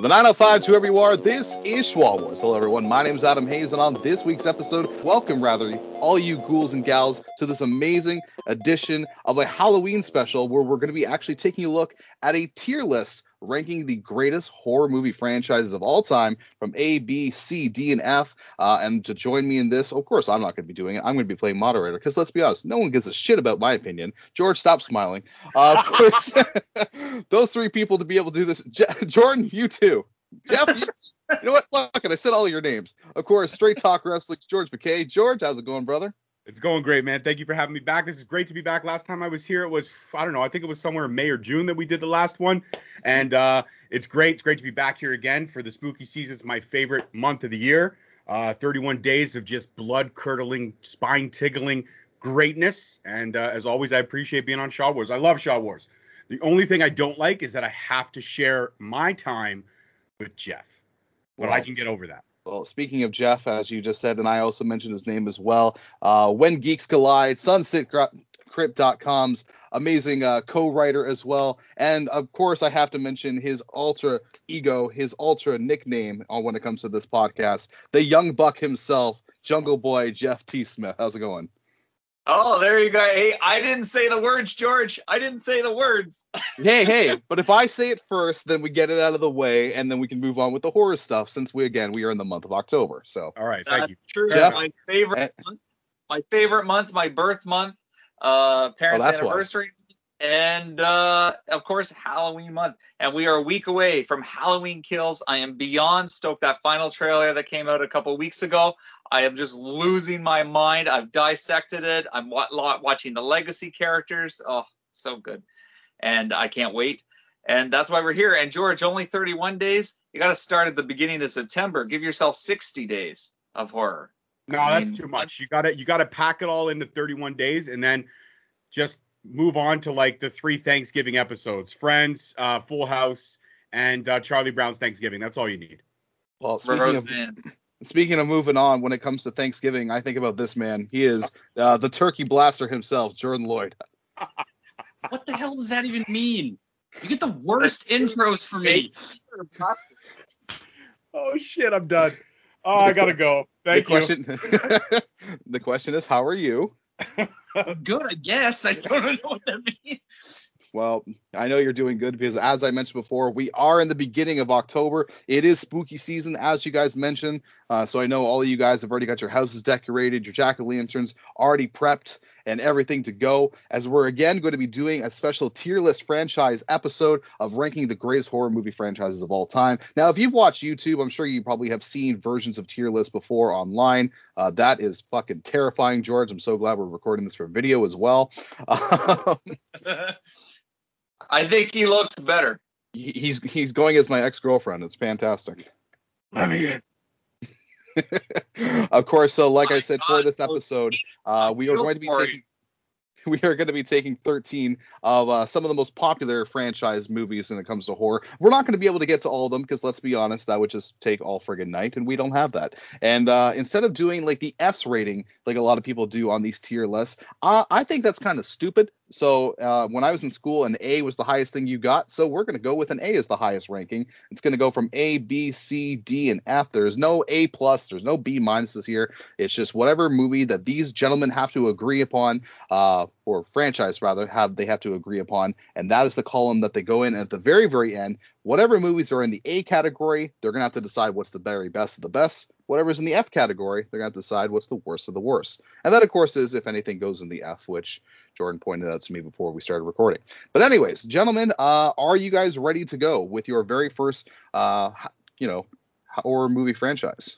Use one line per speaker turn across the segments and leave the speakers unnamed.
The 905 to whoever you are, this is Schwa Wars. Hello, everyone. My name is Adam Hayes, and on this week's episode, welcome, rather, all you ghouls and gals to this amazing edition of a Halloween special where we're going to be actually taking a look at a tier list ranking the greatest horror movie franchises of all time from A, B, C, D, and F. Uh, and to join me in this, of course, I'm not going to be doing it. I'm going to be playing moderator because let's be honest, no one gives a shit about my opinion. George, stop smiling. Uh, of course, those three people to be able to do this. Je- Jordan, you too. Jeff, you, you know what? Fuck it. I said all your names. Of course, Straight Talk Wrestling, George McKay. George, how's it going, brother?
It's going great, man. Thank you for having me back. This is great to be back. Last time I was here, it was I don't know. I think it was somewhere in May or June that we did the last one, and uh, it's great. It's great to be back here again for the spooky season. It's my favorite month of the year. Uh, 31 days of just blood curdling, spine tickling greatness, and uh, as always, I appreciate being on Shaw Wars. I love Shaw Wars. The only thing I don't like is that I have to share my time with Jeff, but
Well,
I can get over that.
Well, speaking of Jeff, as you just said, and I also mentioned his name as well, uh, When Geeks Collide, SunsetCrypt.com's amazing uh, co-writer as well, and of course I have to mention his alter ego, his ultra nickname on when it comes to this podcast, the young buck himself, Jungle Boy Jeff T. Smith. How's it going?
Oh, there you go. Hey, I didn't say the words, George. I didn't say the words.
hey, hey, but if I say it first, then we get it out of the way, and then we can move on with the horror stuff. Since we again we are in the month of October, so
All right, thank
That's
you.
true.
Jeff?
My favorite
Eh.
month. My favorite month, my birth month, uh, parents'
Oh, that's why.
anniversary, and uh, of course Halloween month. And we are a week away from Halloween Kills. I am beyond stoked. That final trailer that came out a couple weeks ago. I am just losing my mind. I've dissected it. I'm wa- watching the legacy characters. Oh, so good. And I can't wait. And that's why we're here. And George, only 31 days. You got to start at the beginning of September. Give yourself 60 days of horror.
No,
I
that's too much. You gotta you gotta pack it all into 31 days and then just move on to like the three Thanksgiving episodes: Friends, uh, Full House, and uh, Charlie Brown's Thanksgiving. That's all you need.
well speaking of Speaking of moving on, when it comes to Thanksgiving, I think about this man. He is uh, the turkey blaster himself, Jordan Lloyd.
What the hell does that even mean? You get the worst intros for me.
Oh shit, I'm done. Oh, I gotta go. Thank
the question, the question is, how are you?
Good, I guess. I don't know what that means.
Well, I know you're doing good because, as I mentioned before, we are in the beginning of October. It is spooky season, as you guys mentioned. Uh, so I know all of you guys have already got your houses decorated, your jack o' lanterns already prepped, and everything to go. As we're again going to be doing a special tier list franchise episode of ranking the greatest horror movie franchises of all time. Now, if you've watched YouTube, I'm sure you probably have seen versions of tier lists before online. Uh, that is fucking terrifying, George. I'm so glad we're recording this for video as well. Um,
I think he looks better.
he's he's going as my ex girlfriend. It's fantastic.
Let me in.
Of course, so like I
My
said for this episode, uh, we are going to be taking we are going to be taking 13 of uh, some of the most popular franchise movies when it comes to horror. We're not going to be able to get to all of them because let's be honest, that would just take all friggin' night, and we don't have that. And uh, instead of doing like the S rating, like a lot of people do on these tier lists, uh, I think that's kind of stupid. So uh, when I was in school, an A was the highest thing you got. So we're going to go with an A as the highest ranking. It's going to go from A, B, C, D, and F. There's no A plus. There's no B minuses here. It's just whatever movie that these gentlemen have to agree upon, uh, or franchise rather, have they have to agree upon, and that is the column that they go in. And at the very, very end, whatever movies are in the A category, they're going to have to decide what's the very best of the best. Whatever's in the F category, they're going to to decide what's the worst of the worst. And that, of course, is if anything goes in the F, which Jordan pointed out to me before we started recording. But anyways, gentlemen, uh, are you guys ready to go with your very first, uh, you know, horror movie franchise?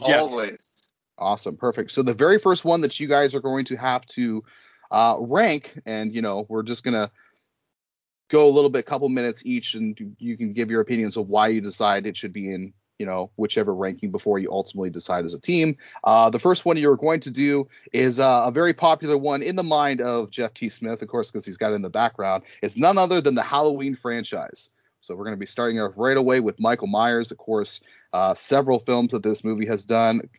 Yes.
Always.
Awesome, perfect. So the very first one that you guys are going to have to uh, rank, and you know, we're just gonna go a little bit, couple minutes each, and you- you can give your opinions of why you decide it should be in, you know, whichever ranking before you ultimately decide as a team. Uh, the first one you're going to do is uh, a very popular one in the mind of Jeff T. Smith, of course, because he's got it in the background. It's none other than the Halloween franchise. So we're going to be starting off right away with Michael Myers, of course. Uh, several films that this movie has done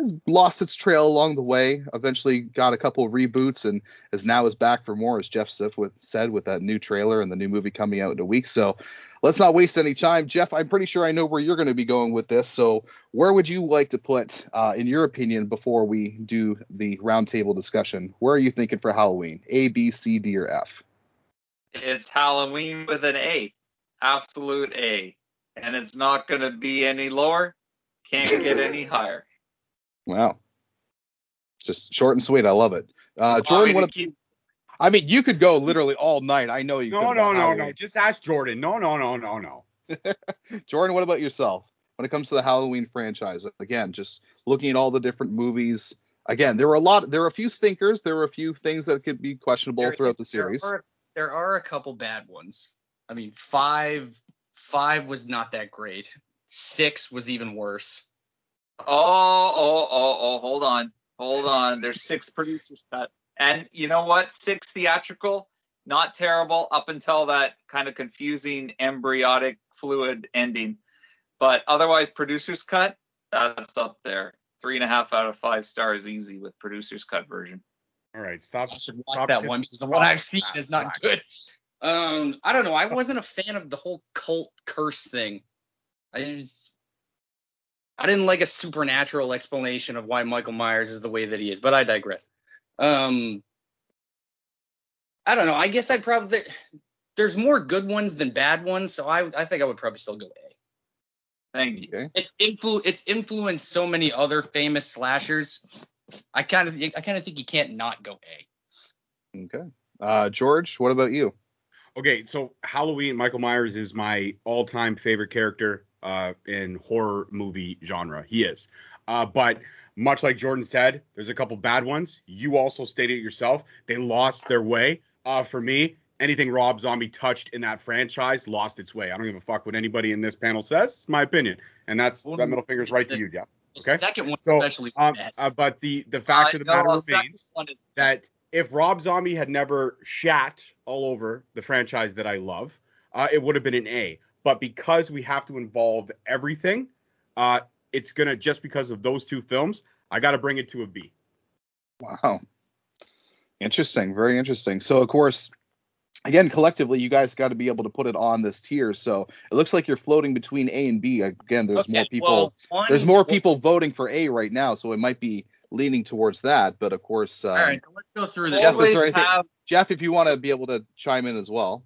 has lost its trail along the way. Eventually got a couple reboots and is now is back for more, as Jeff Siff with, said, with that new trailer and the new movie coming out in a week. So let's not waste any time. Jeff, I'm pretty sure I know where you're going to be going with this. So where would you like to put, uh, in your opinion, before we do the roundtable discussion? Where are you thinking for Halloween? A, B, C, D, or F?
It's Halloween with an A, absolute A, and it's not going to be any lower. Can't get any higher.
Wow. Just short and sweet. I love it. Uh, Jordan, what?
keep,
I mean, you could go literally all night. I know you.
No,
could
no, no, no. Just ask Jordan. No, no, no, no, no.
Jordan, what about yourself? When it comes to the Halloween franchise, again, just looking at all the different movies. Again, there were a lot. There were a few stinkers. There were a few things that could be questionable
There-
throughout the series.
There are, there are a couple bad ones. I mean, five five was not that great. Six was even worse.
Oh, oh, oh, oh, hold on. Hold on. There's six producers cut. And you know what? Six theatrical, not terrible up until that kind of confusing embryotic fluid ending. But otherwise, producers cut, that's up there. Three and a half out of five stars easy with producers cut version.
All right, stop.
I should watch
stop
that one because the
the
one. I've seen is not good. Um, I don't know. I wasn't a fan of the whole cult curse thing. I just, I didn't like a supernatural explanation of why Michael Myers is the way that he is, but I digress. Um, I don't know. I guess I'd probably there's more good ones than bad ones, so I I think I would probably still go A.
Thank you.
It's influ it's influenced so many other famous slashers. I kind of I kind of think you can't not go A.
Okay. Uh, George, what about you?
Okay, so Halloween, Michael Myers is my all-time favorite character uh, in horror movie genre. He is. Uh, but much like Jordan said, there's a couple bad ones. You also stated it yourself. They lost their way. Uh, for me, anything Rob Zombie touched in that franchise lost its way. I don't give a fuck what anybody in this panel says. It's my opinion, and that's
Well,
that middle finger's right to you, Jeff. Okay.
second one
So,
especially
Um, uh, but the the fact
I
of the
know
matter remains
is-
that if Rob Zombie had never shat all over the franchise that I love, uh, it would have been an A. But because we have to involve everything, uh, it's gonna just because of those two films, I got to bring it to a B.
Wow. Interesting. Very interesting. So, of course, again, collectively, you guys got to be able to put it on this tier. So it looks like you're floating between A and B. Again, there's more people.
well, one-
there's more people voting for A right now, so it might be leaning towards that. But of course, um,
All right, let's go through this.
Jeff, is there anything-
have
Jeff, if you want to be able to chime in as well.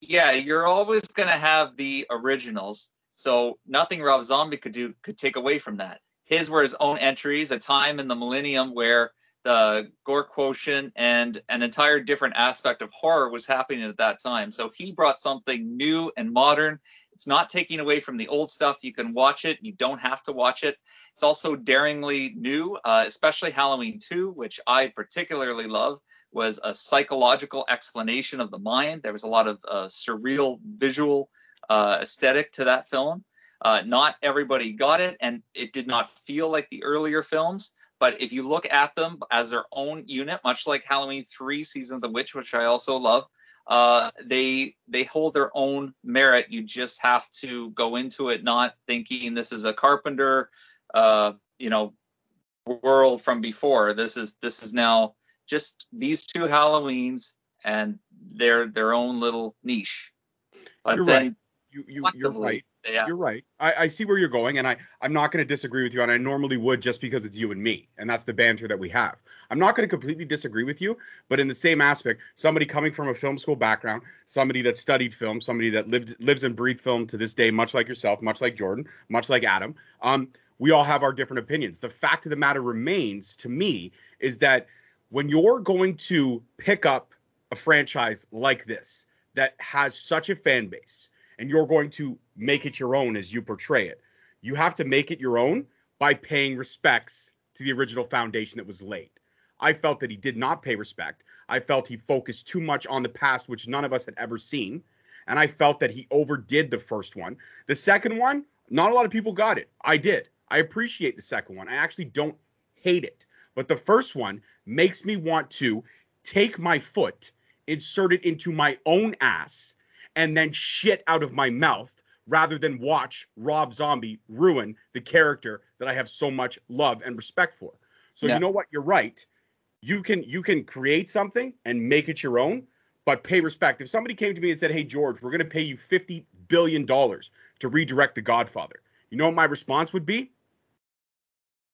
Yeah, you're always gonna have the originals. So nothing Rob Zombie could do could take away from that. His were his own entries, a time in the millennium where the gore quotient and an entire different aspect of horror was happening at that time. So he brought something new and modern. It's not taking away from the old stuff. You can watch it. You don't have to watch it. It's also daringly new, uh, especially Halloween 2, which I particularly love was a psychological explanation of the mind. There was a lot of uh, surreal visual uh, aesthetic to that film. Uh, not everybody got it, and it did not feel like the earlier films. But if you look at them as their own unit, much like Halloween 3: Season of the Witch, which I also love, uh, they they hold their own merit. You just have to go into it not thinking this is a Carpenter, uh, you know, world from before. This is this is now just these two Halloweens and their their own little niche. But
You're
then
right. You, you you're right.
Yeah.
You're right. I, I see where you're going, and I, I'm not going to disagree with you, and I normally would just because it's you and me, and that's the banter that we have. I'm not going to completely disagree with you, but in the same aspect, somebody coming from a film school background, somebody that studied film, somebody that lived lives and breathed film to this day, much like yourself, much like Jordan, much like Adam, um, we all have our different opinions. The fact of the matter remains, to me, is that when you're going to pick up a franchise like this that has such a fan base and you're going to make it your own as you portray it. You have to make it your own by paying respects to the original foundation that was laid. I felt that he did not pay respect. I felt he focused too much on the past, which none of us had ever seen. And I felt that he overdid the first one. The second one, not a lot of people got it. I did. I appreciate the second one. I actually don't hate it. But the first one makes me want to take my foot, insert it into my own ass, and then shit out of my mouth rather than watch Rob Zombie ruin the character that I have so much love and respect for. So
Yeah.
you know what? You're right. You can you can create something and make it your own, but pay respect. If somebody came to me and said, "Hey George, we're going to pay you 50 billion dollars to redirect The Godfather," you know what my response would be?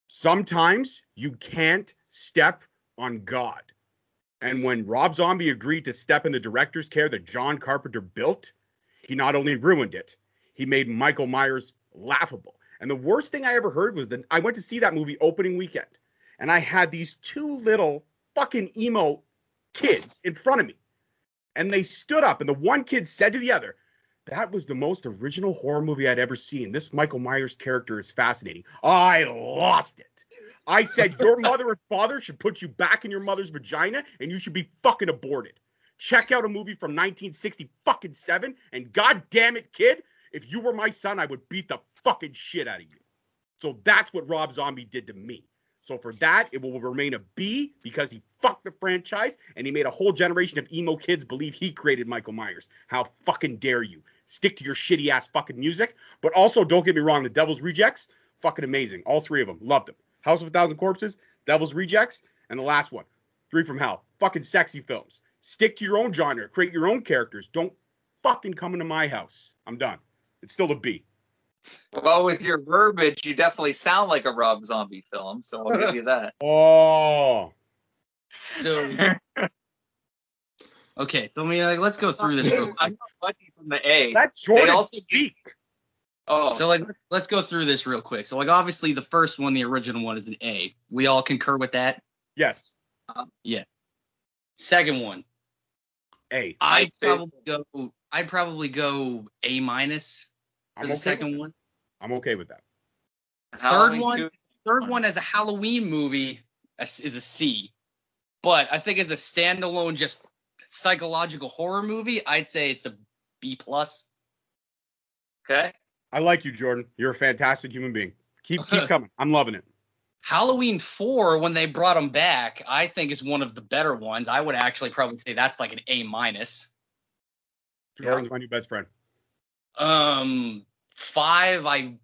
Sometimes you can't step on God. And when Rob Zombie agreed to step in the director's care that John Carpenter built, he not only ruined it, he made Michael Myers laughable. And the worst thing I ever heard was that I went to see that movie opening weekend, and I had these two little fucking emo kids in front of me. And they stood up, and the one kid said to the other, That was the most original horror movie I'd ever seen. This Michael Myers character is fascinating. I lost it. I said, Your mother and father should put you back in your mother's vagina, and you should be fucking aborted. Check out a movie from 1960 fucking seven, and god damn it, kid, if you were my son, I would beat the fucking shit out of you. So that's what Rob Zombie did to me. So for that, it will remain a B because he fucked the franchise and he made a whole generation of emo kids believe he created Michael Myers. How fucking dare you? Stick to your shitty ass fucking music. But also, don't get me wrong, the Devil's Rejects, fucking amazing. All three of them, loved them. House of a Thousand Corpses, Devil's Rejects, and the last one, Three from Hell. Fucking sexy films. Stick to your own genre. Create your own characters. Don't fucking come into my house. I'm done. It's still a B.
Well, with your verbiage, you definitely sound like a Rob Zombie film, so I'll give you that.
Oh.
So okay, so I mean, like, let's go through this real quick.
I'm not lucky from the A.
Let Jordan
also-
speak.
Oh,
So like, let's go through this real quick. So like, obviously, the first one, the original one, is an A. We all concur with that.
Yes.
Um, yes. Second one,
A.
I'd probably go. I'd probably go A minus for
I'm
the
okay
second one.
I'm okay with that.
Halloween
third one-
two-
Third one as a Halloween movie is is a C, but I think as a standalone, just psychological horror movie, I'd say it's a B plus.
Okay.
I like you, Jordan. You're a fantastic human being. Keep keep coming. I'm loving it.
Halloween 4, when they brought him back, I think is one of the better ones. I would actually probably say that's like an A minus.
Jordan's my new best friend.
Um, five, I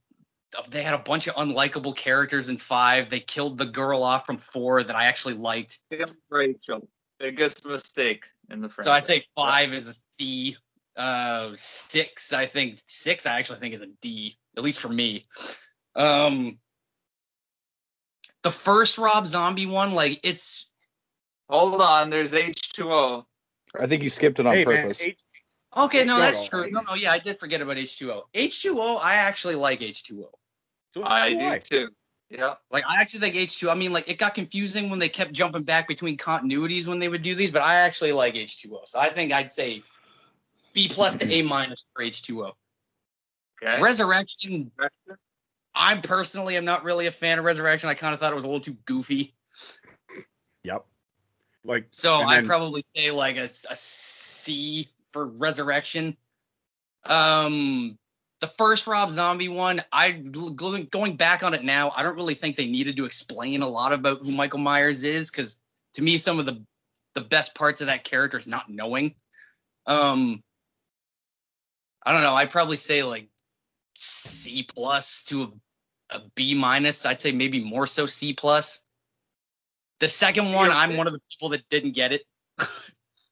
they had a bunch of unlikable characters in five. They killed the girl off from four that I actually liked.
Rachel. Biggest mistake in the franchise.
So I'd say five is a C. Uh, six, I think six, I actually think is a D, at least for me. Um, the first Rob Zombie one, like it's
Hold on, there's H2O.
I think you skipped it on
hey
purpose.
man, H-
Okay, no, that's true. No, no, yeah, I did forget about H2O. H2O, I actually like H2O.
so
I
do
do too. Yeah.
Like, I actually think H2O. I mean, like, it got confusing when they kept jumping back between continuities when they would do these, but I actually like H2O. So I think I'd say B plus to A minus for H2O.
Okay.
Resurrection, I personally am not really a fan of Resurrection. I kind of thought it was a little too goofy.
Yep. Like
So I'd probably say like a, a C for Resurrection. Um, the first Rob Zombie one, I going going back on it now, I don't really think they needed to explain a lot about who Michael Myers is because to me, some of the the best parts of that character is not knowing. Um, I don't know. I'd probably say like C plus to a, a B minus. I'd say maybe more so C plus. The second one, I'm one of the people that didn't get it.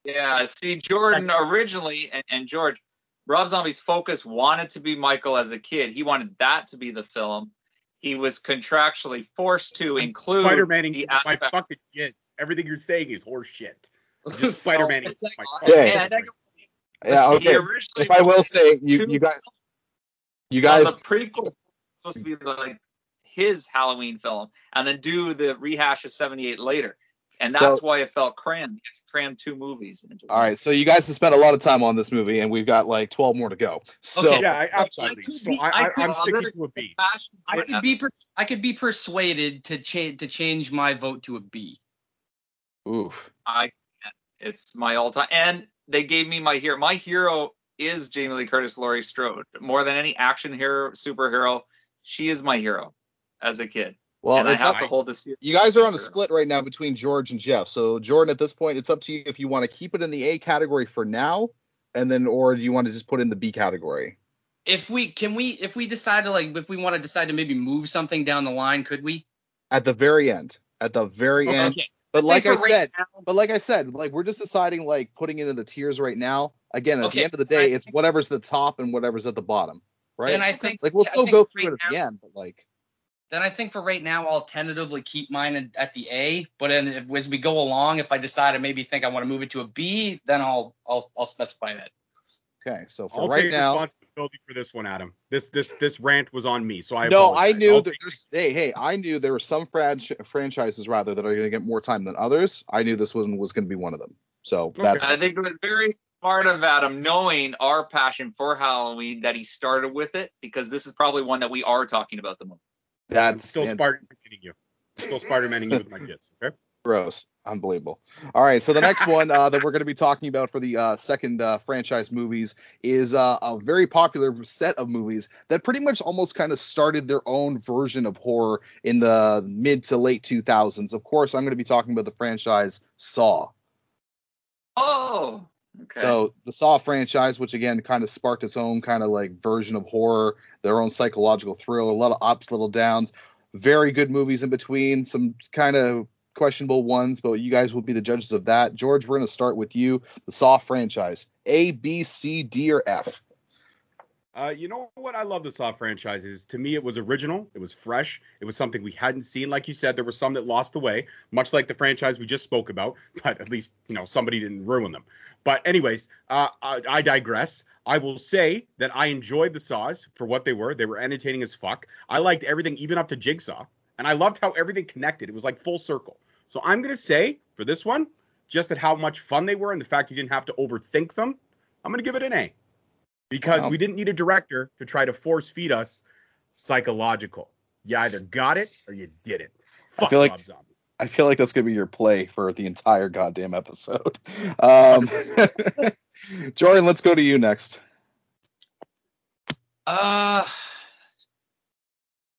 Yeah. See, Jordan originally and, and George, Rob Zombie's focus wanted to be Michael as a kid. He wanted that to be the film. He was contractually forced to include
Spider-Man
the
my fucking yes. Everything you're saying is horseshit. Just Spider-Man
Oh,
my
the
second-
brain.
Yeah,
He
okay.
originally
If I will say, you you guys, you guys,
the prequel was supposed to be like his Halloween film, and then do the rehash of '78 later, and that's
So-
why it felt crammed. It's crammed two movies into
all right. So you guys have spent a lot of time on this movie, and we've got like 12 more to go. So
Okay.
Yeah, I, absolutely.
could
So
be-
I,
I
I,
could-
I'm sticking to a B.
I could be per- I could be persuaded to change to change my vote to a B.
oof.
I. It's my all-time, and they gave me my hero. My hero is Jamie Lee Curtis, Laurie Strode. More than any action hero, superhero, she is my hero as a kid,
Well,
and I
it's
have
up,
to hold this.
you guys are on a split right now between George and Jeff. So Jordan, at this point, it's up to you if you want to keep it in the A category for now, and then, or do you want to just put in the B category?
if we can we if we decide to like if we want to decide to maybe move something down the line, could we?
At the very end. At the very end. But like I
right
said,
now-
but like I said, like we're just deciding like putting it in the tiers right now. Again, at
Okay,
the end of the day,
I
it's whatever's the top and whatever's at the bottom, right?
And I think
like we'll still go through it
right
at the end, but like
Then I think for right now, I'll tentatively keep mine at, at the A. But then if, as we go along, if I decide I maybe think I want to move it to a B, then I'll I'll I'll specify that.
Okay. So for
I'll
right
take
now,
responsibility for this one, Adam. This this this rant was on me, so I
no, I
apologize.
knew
I'll
that
take-
there's hey hey I knew there were some franch- franchises rather that are going to get more time than others. I knew this one was going to be one of them. So
Okay.
that's
I think it was very smart of Adam, knowing our passion for Halloween, that he started with it because this is probably one that we are talking about the most.
I'm
that's
still
and-
Spider-Maning you. Still Spider-Maning you with my kids. Okay.
Gross. Unbelievable. All right. So the next one uh, that we're going to be talking about for the uh, second uh, franchise movies is uh, a very popular set of movies that pretty much almost kind of started their own version of horror in the mid to late 2000s. Of course, I'm going to be talking about the franchise Saw.
Oh, okay.
So the Saw franchise, which again kind of sparked its own kind of like version of horror, their own psychological thrill, a lot of ups, little downs, very good movies in between, some kind of questionable ones, but you guys will be the judges of that. George, we're going to start with you. The Saw franchise, A, B, C, D, or F.
Uh, you know what I love the Saw franchise is to me it was original, it was fresh, it was something we hadn't seen. Like you said, there were some that lost away, much like the franchise we just spoke about, but at least you know somebody didn't ruin them. But anyways, uh, I, I digress. I will say that I enjoyed the Saws for what they were. They were entertaining as fuck. I liked everything, even up to Jigsaw, and I loved how everything connected. It was like full circle. So I'm gonna say for this one, just at how much fun they were and the fact you didn't have to overthink them, I'm gonna give it an A because
Wow.
we didn't need a director to try to force feed us psychological. You either got it or you didn't.
I feel like-
Rob Zombie.
I feel like that's going to be your play for the entire goddamn episode. Um, Jordan, let's go to you next.
Uh,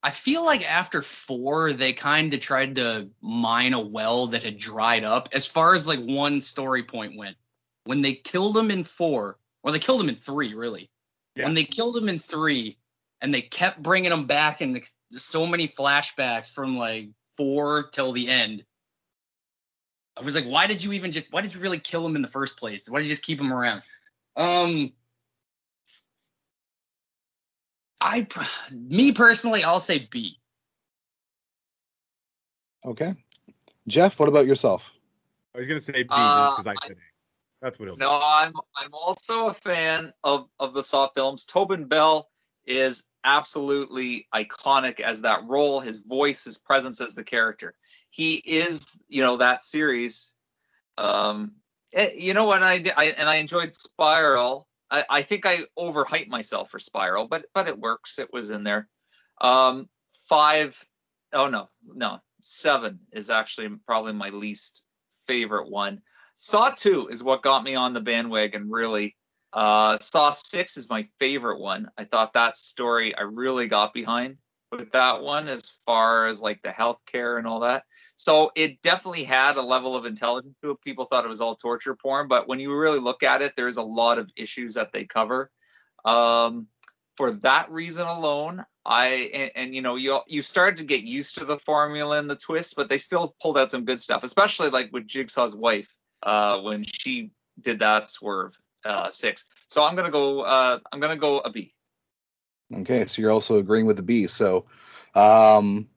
I feel like after four, they kind of tried to mine a well that had dried up. As far as like one story point went, when they killed him in four, or they killed him in three, really.
Yeah.
When they killed him in three, and they kept bringing him back in the, so many flashbacks from like four till the end. I was like, why did you even just? Why did you really kill him in the first place? Why did you just keep him around? Um, I, me personally, I'll say B.
Okay. Jeff, what about yourself?
I was gonna say B
Uh,
just because I said A. That's what it'll
No, I'm I'm also a fan of of the Saw films. Tobin Bell is absolutely iconic as that role, his voice, his presence as the character. He is, you know, that series. Um, eh, you know what I, did- I and I enjoyed Spiral. I, I think I overhyped myself for Spiral, but but it works. It was in there. Um, five, oh no, no, seven is actually probably my least favorite one. Saw 2 is what got me on the bandwagon, really. Uh, Saw 6 is my favorite one. I thought that story I really got behind with that one as far as like the healthcare and all that. So it definitely had a level of intelligence to it. People thought it was all torture porn, but when you really look at it, there's a lot of issues that they cover. Um, for that reason alone, I and, and you know you you started to get used to the formula and the twist, but they still pulled out some good stuff, especially like with Jigsaw's wife uh, when she did that swerve uh, six. So I'm gonna go uh, I'm gonna go a B.
Okay, so you're also agreeing with the B. So, um,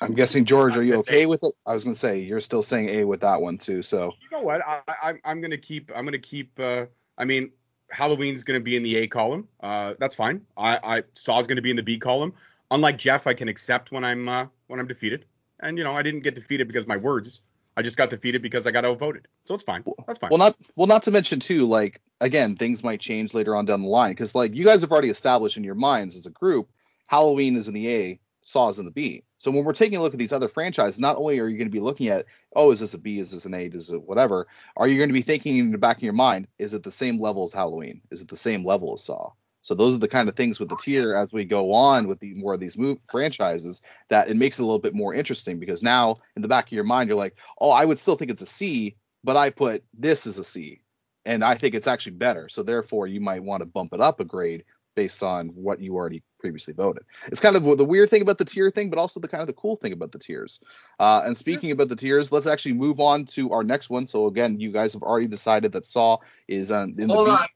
I'm guessing George, are you okay with it? I was gonna say you're still saying A with that one too. So,
You know what? I, I'm gonna keep. I'm gonna keep. Uh, I mean, Halloween's gonna be in the A column. Uh, that's fine. I I Saw's gonna be in the B column. Unlike Jeff, I can accept when I'm uh, when I'm defeated. And you know, I didn't get defeated because my words. I just got defeated because I got outvoted. So it's fine. That's fine.
well, not well, not to mention too, like again, things might change later on down the line because like you guys have already established in your minds as a group, Halloween is in the A, Saw is in the B. So when we're taking a look at these other franchises, not only are you going to be looking at, oh, is this a B, is this an A, is it whatever, are you going to be thinking in the back of your mind, is it the same level as Halloween? Is it the same level as Saw? So those are the kind of things with the tier as we go on with the more of these move franchises that it makes it a little bit more interesting because now in the back of your mind you're like, oh, I would still think it's a C, but I put this as a C, and I think it's actually better. So therefore you might want to bump it up a grade based on what you already previously voted. It's kind of the weird thing about the tier thing, but also the kind of the cool thing about the tiers. Uh, and speaking about the tiers, let's actually move on to our next one. So again, you guys have already decided that Saw is on in
Hold
the
on,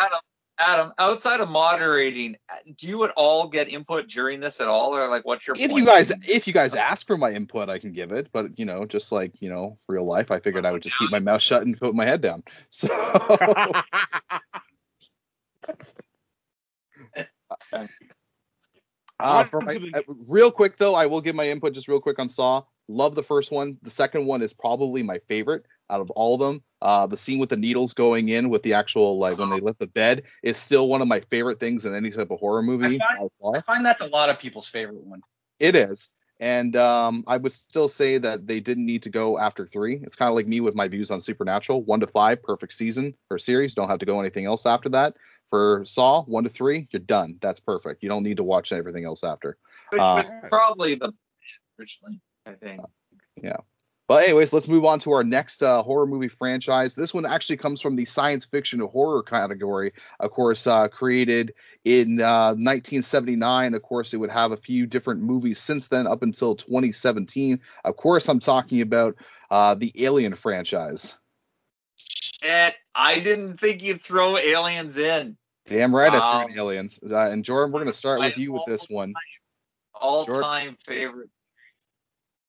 Adam. Adam, outside of moderating, do you at all get input during this at all, or like what's your?
if
point?
you guys if you guys ask for my input, I can give it. But you know, just like you know, real life, I figured I would just keep my mouth shut and put my head down. So Uh, for my,
to the-
uh, real quick though, I will give my input just real quick on Saw. Love the first one. The second one is probably my favorite out of all of them. Uh, the scene with the needles going in with the actual like when they lift the bed is still one of my favorite things in any type of horror movie.
I find- I find that's a lot of people's favorite one.
It is. And um, I would still say that they didn't need to go after three. It's kind of like me with my views on Supernatural. One to five, perfect season or series. Don't have to go anything else after that. For Saw, one to three, you're done. That's perfect. You don't need to watch everything else after.
Which
uh,
was probably the originally, I think.
But anyways, let's move on to our next uh, horror movie franchise. This one actually comes from the science fiction horror category. Of course, uh, created in uh, 1979. Of course, it would have a few different movies since then, up until 2017. Of course, I'm talking about uh, the Alien franchise.
Shit, I didn't think you'd throw aliens in.
Damn right, I threw in Aliens. Uh, and Jordan, we're going to start with you with this one.
All-time favorite.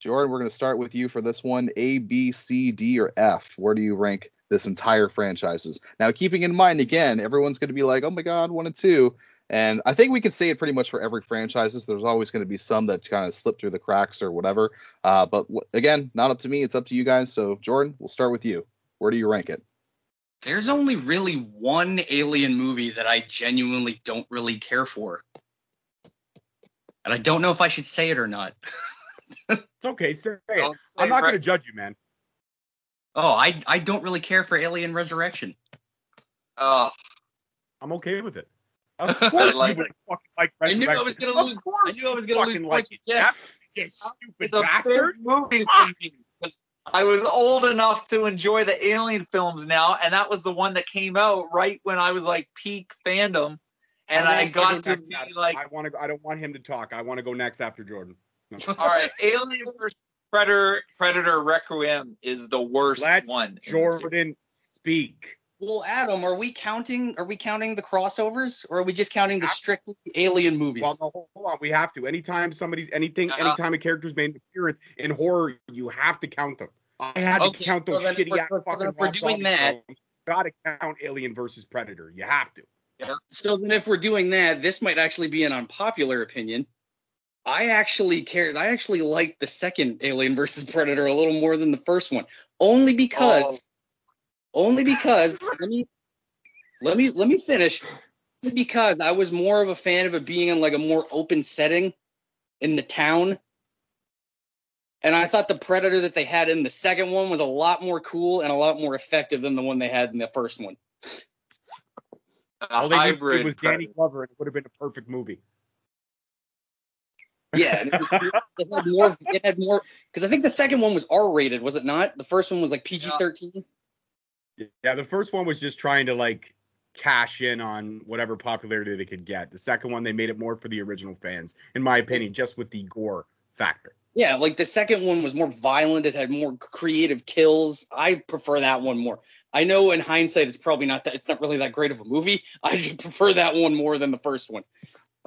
Jordan, we're going to start with you for this one. A, B, C, D, or F. Where do you rank this entire franchises? Now, keeping in mind, again, everyone's going to be like, oh my God, one and two. And I think we can say it pretty much for every franchises. There's always going to be some that kind of slip through the cracks or whatever. Uh, but w- again, not up to me. It's up to you guys. So, Jordan, we'll start with you. Where do you rank it?
There's only really one alien movie that I genuinely don't really care for. And I don't know if I should say it or not.
it's okay, say it. I'm not
right-
going to judge you, man.
Oh, I I don't really care for Alien Resurrection.
Oh,
I'm okay with it. Of course
like
you would fucking like
I knew I was gonna
Of
lose-
course
I knew I was gonna lose
fucking like it. You stupid
it's
bastard.
movie for me. I was old enough to enjoy the Alien films now, and that was the one that came out right when I was like peak fandom, and I
wanna
got
go
to be
after-
like,
I want to. I don't want him to talk. I want to go next after Jordan. No.
all right, Alien vs Predator Predator Requiem is the worst
Let
one. in the series.
Jordan speak.
Well, Adam, are we counting? Are we counting the crossovers, or are we just counting the strictly Alien movies?
Well, no, hold on. We have to. Anytime somebody's anything,
Uh-huh.
anytime a character's made an appearance in horror, you have to count them. I had to count those
well
shitty ass fucking
if we're doing that-
films. Gotta count Alien versus Predator. You have to.
So then, if we're doing that, this might actually be an unpopular opinion. I actually cared. I actually liked the second Alien versus Predator a little more than the first one, only because, oh. only because. let me, let me, let me finish. Because I was more of a fan of it being in like a more open setting in the town. And I thought the Predator that they had in the second one was a lot more cool and a lot more effective than the one they had in the first one.
A
All they needed
hybrid
it was Danny Glover, and it would have been a perfect movie.
Yeah, and it, was- it had more. It had more because I think the second one was R rated, was it not? The first one was like PG thirteen.
Yeah, the first one was just trying to like cash in on whatever popularity they could get. The second one, they made it more for the original fans, in my opinion, just with the gore factor.
Yeah, like the second one was more violent. It had more creative kills. I prefer that one more. I know in hindsight it's probably not that. It's not really that great of a movie. I just prefer that one more than the first one.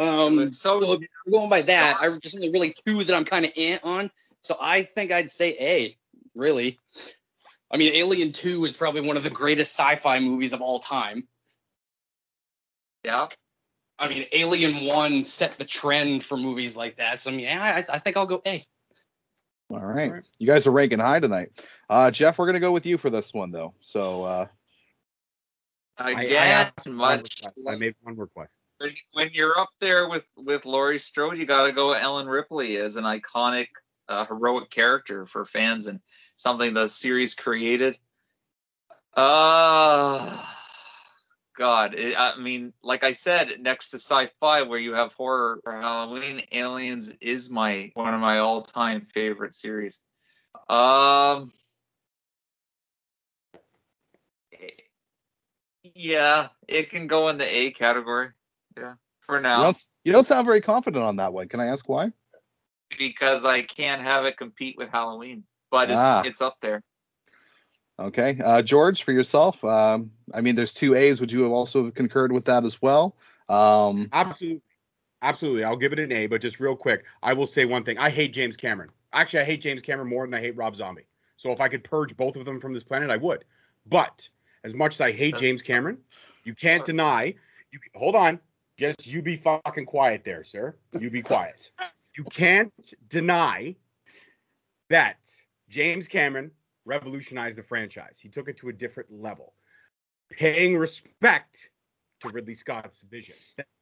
Um,
So-
so, if we're going by that, I just only really two that I'm kind of ant on. So I think I'd say A. Really. I mean, Alien Two is probably one of the greatest sci-fi movies of all time.
Yeah.
I mean, Alien One set the trend for movies like that. So I mean, yeah, I, I think I'll go A.
All right.
All right.
You guys are ranking high tonight. Uh, Jeff, we're going to go with you for this one, though. So, uh,
I, I
Again,
asked
much.
I made one request.
When, you're up there with with Laurie Strode, you got to go Ellen Ripley as an iconic, uh, heroic character for fans and something the series created. Uh God, it, I mean, like I said, next to sci-fi, where you have horror or Halloween, Aliens is my one of my all-time favorite series. Um, yeah, it can go in the A category Yeah. For
You
now,
don't, you don't sound very confident on that one. Can I ask why?
because I can't have it compete with Halloween, but it's
Ah.
it's up there.
Okay, uh, George, for yourself. Um, I mean, there's two A's. Would you have also concurred with that as well? Um,
Absolutely. Absolutely. I'll give it an A, but just real quick, I will say one thing. I hate James Cameron. Actually, I hate James Cameron more than I hate Rob Zombie. So if I could purge both of them from this planet, I would. But as much as I hate James Cameron, you can't deny. You hold on. Just you be fucking quiet there, sir. You be quiet. You can't deny that James Cameron revolutionized the franchise. He took it to a different level. Paying respect to Ridley Scott's vision.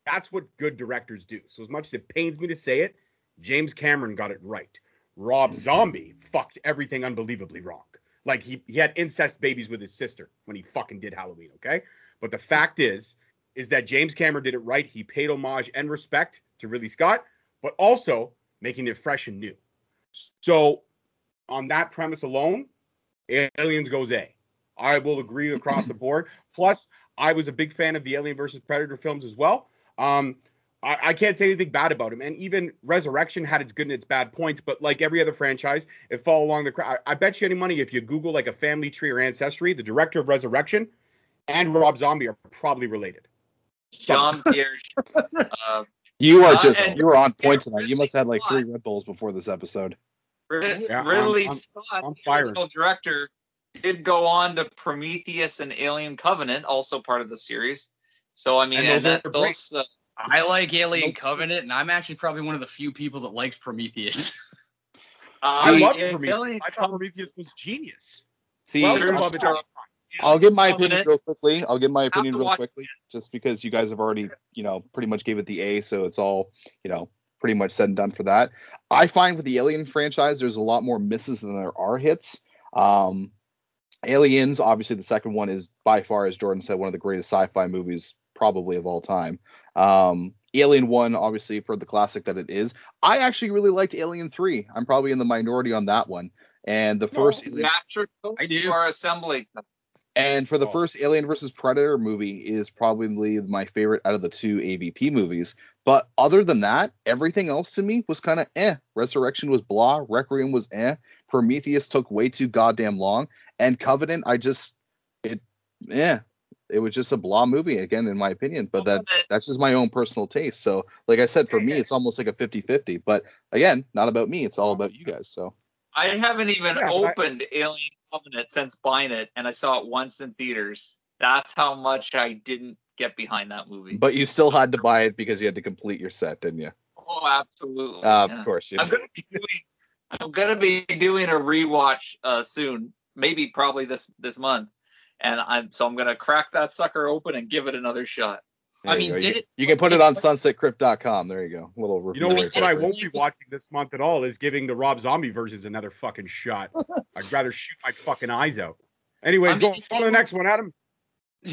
That's what good directors do. So as much as it pains me to say it, James Cameron got it right. Rob Zombie fucked everything unbelievably wrong. Like he, he had incest babies with his sister when he fucking did Halloween, okay? But the fact is, is that James Cameron did it right. He paid homage and respect to Ridley Scott, but also making it fresh and new. So on that premise alone, Aliens goes A. I will agree across the board. Plus, I was a big fan of the Alien versus Predator films as well. Um, I, I can't say anything bad about him. And even Resurrection had its good and its bad points, but like every other franchise, it fall along the. I, I bet you any money if you Google like a family tree or ancestry, the director of Resurrection and Rob Zombie are probably related.
Jean Pierre. uh,
you are
Uh,
just you were on point tonight. You must have had like three Red Bulls before this episode.
Rid-
Yeah, I'm-
Ridley
I'm-
Scott,
I'm
the
fired.
original director, did go on to Prometheus and Alien Covenant, also part of the series. So I mean,
And
and that, those, uh,
I like Alien Covenant, and I'm actually probably one of the few people that likes Prometheus.
I
uh,
love
Alien
Prometheus. I thought Prometheus was genius.
See,
Well,
there's
there's
I'll-
above its
a-
own.
I'll give my
Covenant.
opinion real quickly. I'll give my opinion real
watch
quickly, just because you guys have already, you know, pretty much gave it the A, so it's all, you know, pretty much said and done for that. I find with the Alien franchise, there's a lot more misses than there are hits. Um, Aliens, obviously, the second one is by far, as Jordan said, one of the greatest sci-fi movies probably of all time. Um, Alien One, obviously, for the classic that it is. I actually really liked Alien Three. I'm probably in the minority on that one. And the first Alien-
Master
I do.
Our assembly.
And for the
Oh.
first Alien versus Predator movie is probably my favorite out of the two AVP movies. But other than that, everything else to me was kind of eh. Resurrection was blah. Requiem was eh. Prometheus took way too goddamn long. And Covenant, I just it eh. It was just a blah movie again, in my opinion. But that that's just my own personal taste. So, like I said, for me, it's almost like a 50-50. But again, not about me. It's all about you guys. So
I haven't even
Yeah, but I-
opened Alien Covenant since buying it, and I saw it once in theaters. That's how much I didn't get behind that movie.
but you still had to buy it because you had to complete your set, didn't you?
oh, absolutely.
Uh,
yeah.
Of course. You
I'm gonna be doing. I'm gonna be doing a rewatch uh, soon, maybe probably this this month, and I'm so I'm gonna crack that sucker open and give it another shot.
There
I mean,
go.
did
you,
it-
you can put it on sunsetcrypt.com. There you go. A
little
review.
You know
I
what, what I won't be watching this month at all is giving the Rob Zombie versions another fucking shot. I'd rather shoot my fucking eyes out. Anyways,
I
go on to the next one, Adam.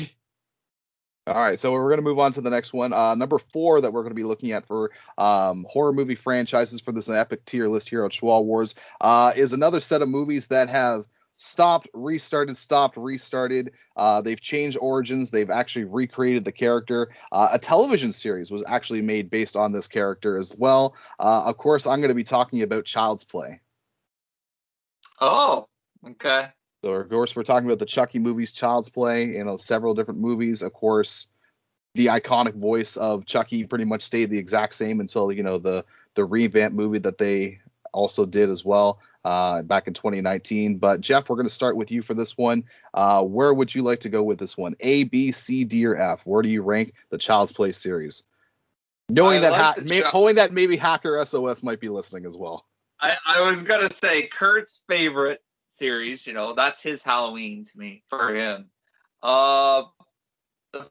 All right, so we're going to move on to the next one. Uh, number four that we're going to be looking at for um, horror movie franchises for this epic tier list here at Schwal Wars uh, is another set of movies that have stopped, restarted, stopped, restarted. Uh, they've changed origins. They've actually recreated the character. Uh, a television series was actually made based on this character as well. Uh, of course, I'm going to be talking about Child's Play.
Oh, okay.
So of course we're talking about the Chucky movies, Child's Play, you know, several different movies. Of course, the iconic voice of Chucky pretty much stayed the exact same until you know the the revamp movie that they also did as well uh, back in 2019. But Jeff, we're going to start with you for this one. Uh, where would you like to go with this one? A, B, C, D, or F? Where do you rank the Child's Play series? Knowing
I
that, ha- may- knowing that maybe Hacker SOS might be listening as well.
I, I was gonna say Kurt's favorite series. You know, that's his Halloween to me for him. Uh,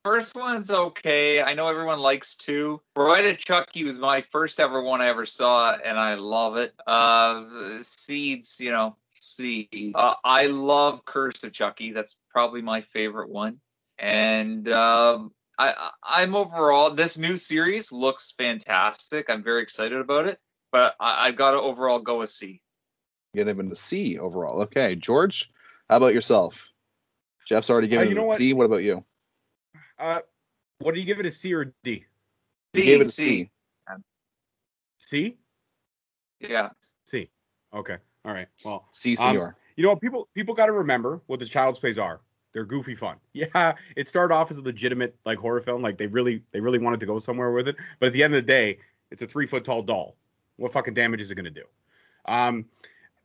first one's okay. I know everyone likes two. Bride of Chucky was my first ever one I ever saw, and I love it. Uh, Seeds, you know, Seed. Uh, I love Curse of Chucky. That's probably my favorite one. And um, I, I- I'm overall this new series looks fantastic. I'm very excited about it but I, I've got to overall go with C.
Get him into C overall. Okay, George, how about yourself? Jeff's already given
Uh, you
it
know
a
what?
C. What about you?
Uh, what do you give it a C or D?
You
C,
gave it a
C.
C.
C?
Yeah.
C. Okay. All right. Well,
C,
Um,
senor.
you know what? People people got to remember what the Child's Plays are. They're goofy fun. Yeah, it started off as a legitimate like horror film. Like they really they really wanted to go somewhere with it. But at the end of the day, it's a three foot tall doll. What fucking damage is it gonna do? Um,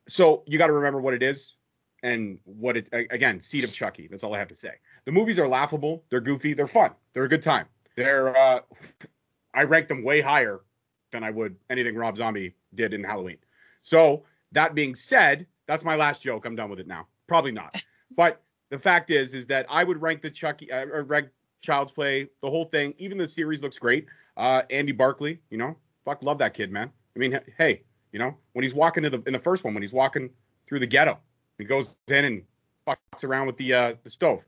so you got to remember what it is and what it again. Seed of Chucky. That's all I have to say. The movies are laughable. They're goofy. They're fun. They're a good time. They're uh, I rank them way higher than I would anything Rob Zombie did in Halloween. So that being said, that's my last joke. I'm done with it now. Probably not. but the fact is, is that I would rank the Chucky, uh, rank Child's Play, the whole thing. Even the series looks great. Uh, Andy Barkley, you know, fuck, love that kid, man. I mean, hey, you know, when he's walking to the in the first one, when he's walking through the ghetto, he goes in and fucks around with the uh, the stove.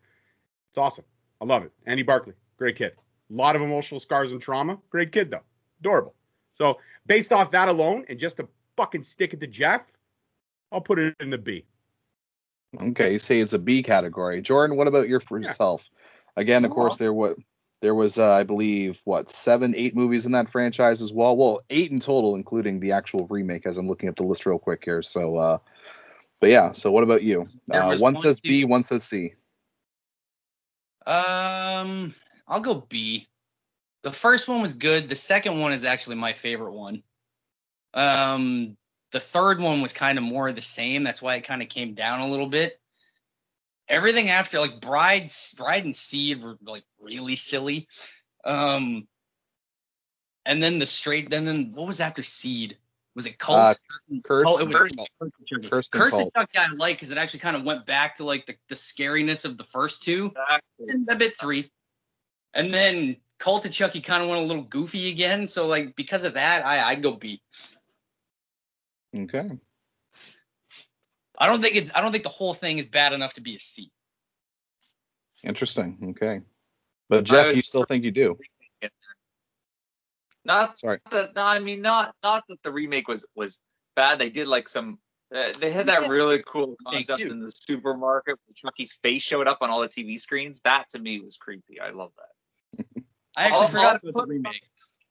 It's awesome. I love it. Andy Barkley, great kid. A lot of emotional scars and trauma. Great kid though. Adorable. So based off that alone, and just to fucking stick it to Jeff, I'll put it in the B.
Okay, you say it's a B category. Jordan, what about your for
Yeah.
yourself? Again, of
Oh.
course, there what there was, uh, I believe, what seven, eight movies in that franchise as well. Well, eight in total, including the actual remake. As I'm looking up the list real quick here. So, uh, but yeah. So, what about you? Uh, one says
two-
B, one says C.
Um, I'll go B. The first one was good. The second one is actually my favorite one. Um, the third one was kind of more of the same. That's why it kind of came down a little bit. Everything after, like Bride's, Bride and Seed were like really silly. Um, and then the straight, then then what was after Seed? Was it Cult?
Uh, Curse.
Oh, it was
Curse.
Curse and Chucky.
Curse
Curse and Chucky I like because it actually kind of went back to like the, the scariness of the first two and a bit three. And then Cult of Chucky kind of went a little goofy again. So like because of that, I I'd go B.
Okay.
I don't think it's I don't think the whole thing is bad enough to be a C.
Interesting. Okay. But Jeff,
was-
you still think you do?
Not
Sorry.
that. No, I mean, not not that the remake was was bad. They did like some. Uh, they had that
Yeah.
really cool concept in the supermarket where Chucky's face showed up on all the TV screens. That to me was creepy. I love that.
I actually
I'll-
forgot
I'll
about the remake.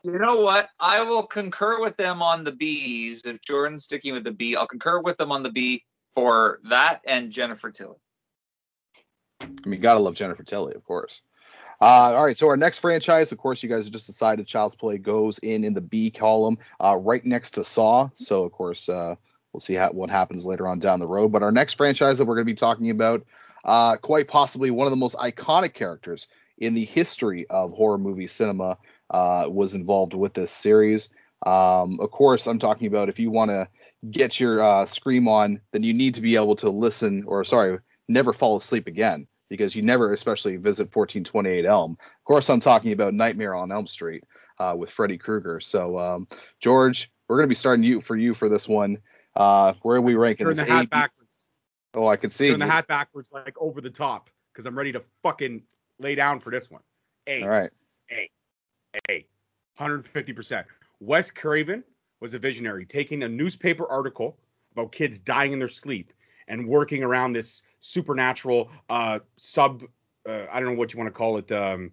You know what? I will concur with them on the B's. If Jordan's sticking with the B, I'll concur with them on the B for that and Jennifer Tilly.
I mean, gotta love Jennifer Tilly, of course. Uh, all right, so our next franchise, of course, you guys just decided Child's Play goes in in the B column, uh, right next to Saw. So, of course, uh, we'll see how, what happens later on down the road. But our next franchise that we're going to be talking about, uh, quite possibly one of the most iconic characters in the history of horror movie cinema, uh, was involved with this series. Um, of course, I'm talking about if you want to get your uh, scream on, then you need to be able to listen, or sorry, never fall asleep again because you never especially visit 1428 Elm. Of course, I'm talking about Nightmare on Elm Street uh, with Freddy Krueger. So, um, George, we're going to be starting you for you for this one. Uh, where are we ranking
Turn
this?
the hat
A,
backwards.
Oh, I can see.
Turn the hat backwards like over the top because I'm ready to fucking lay down for this one. A.
All right.
A. 150%. Wes Craven was a visionary, taking a newspaper article about kids dying in their sleep and working around this supernatural uh, sub, uh, I don't know what you want to call it, um,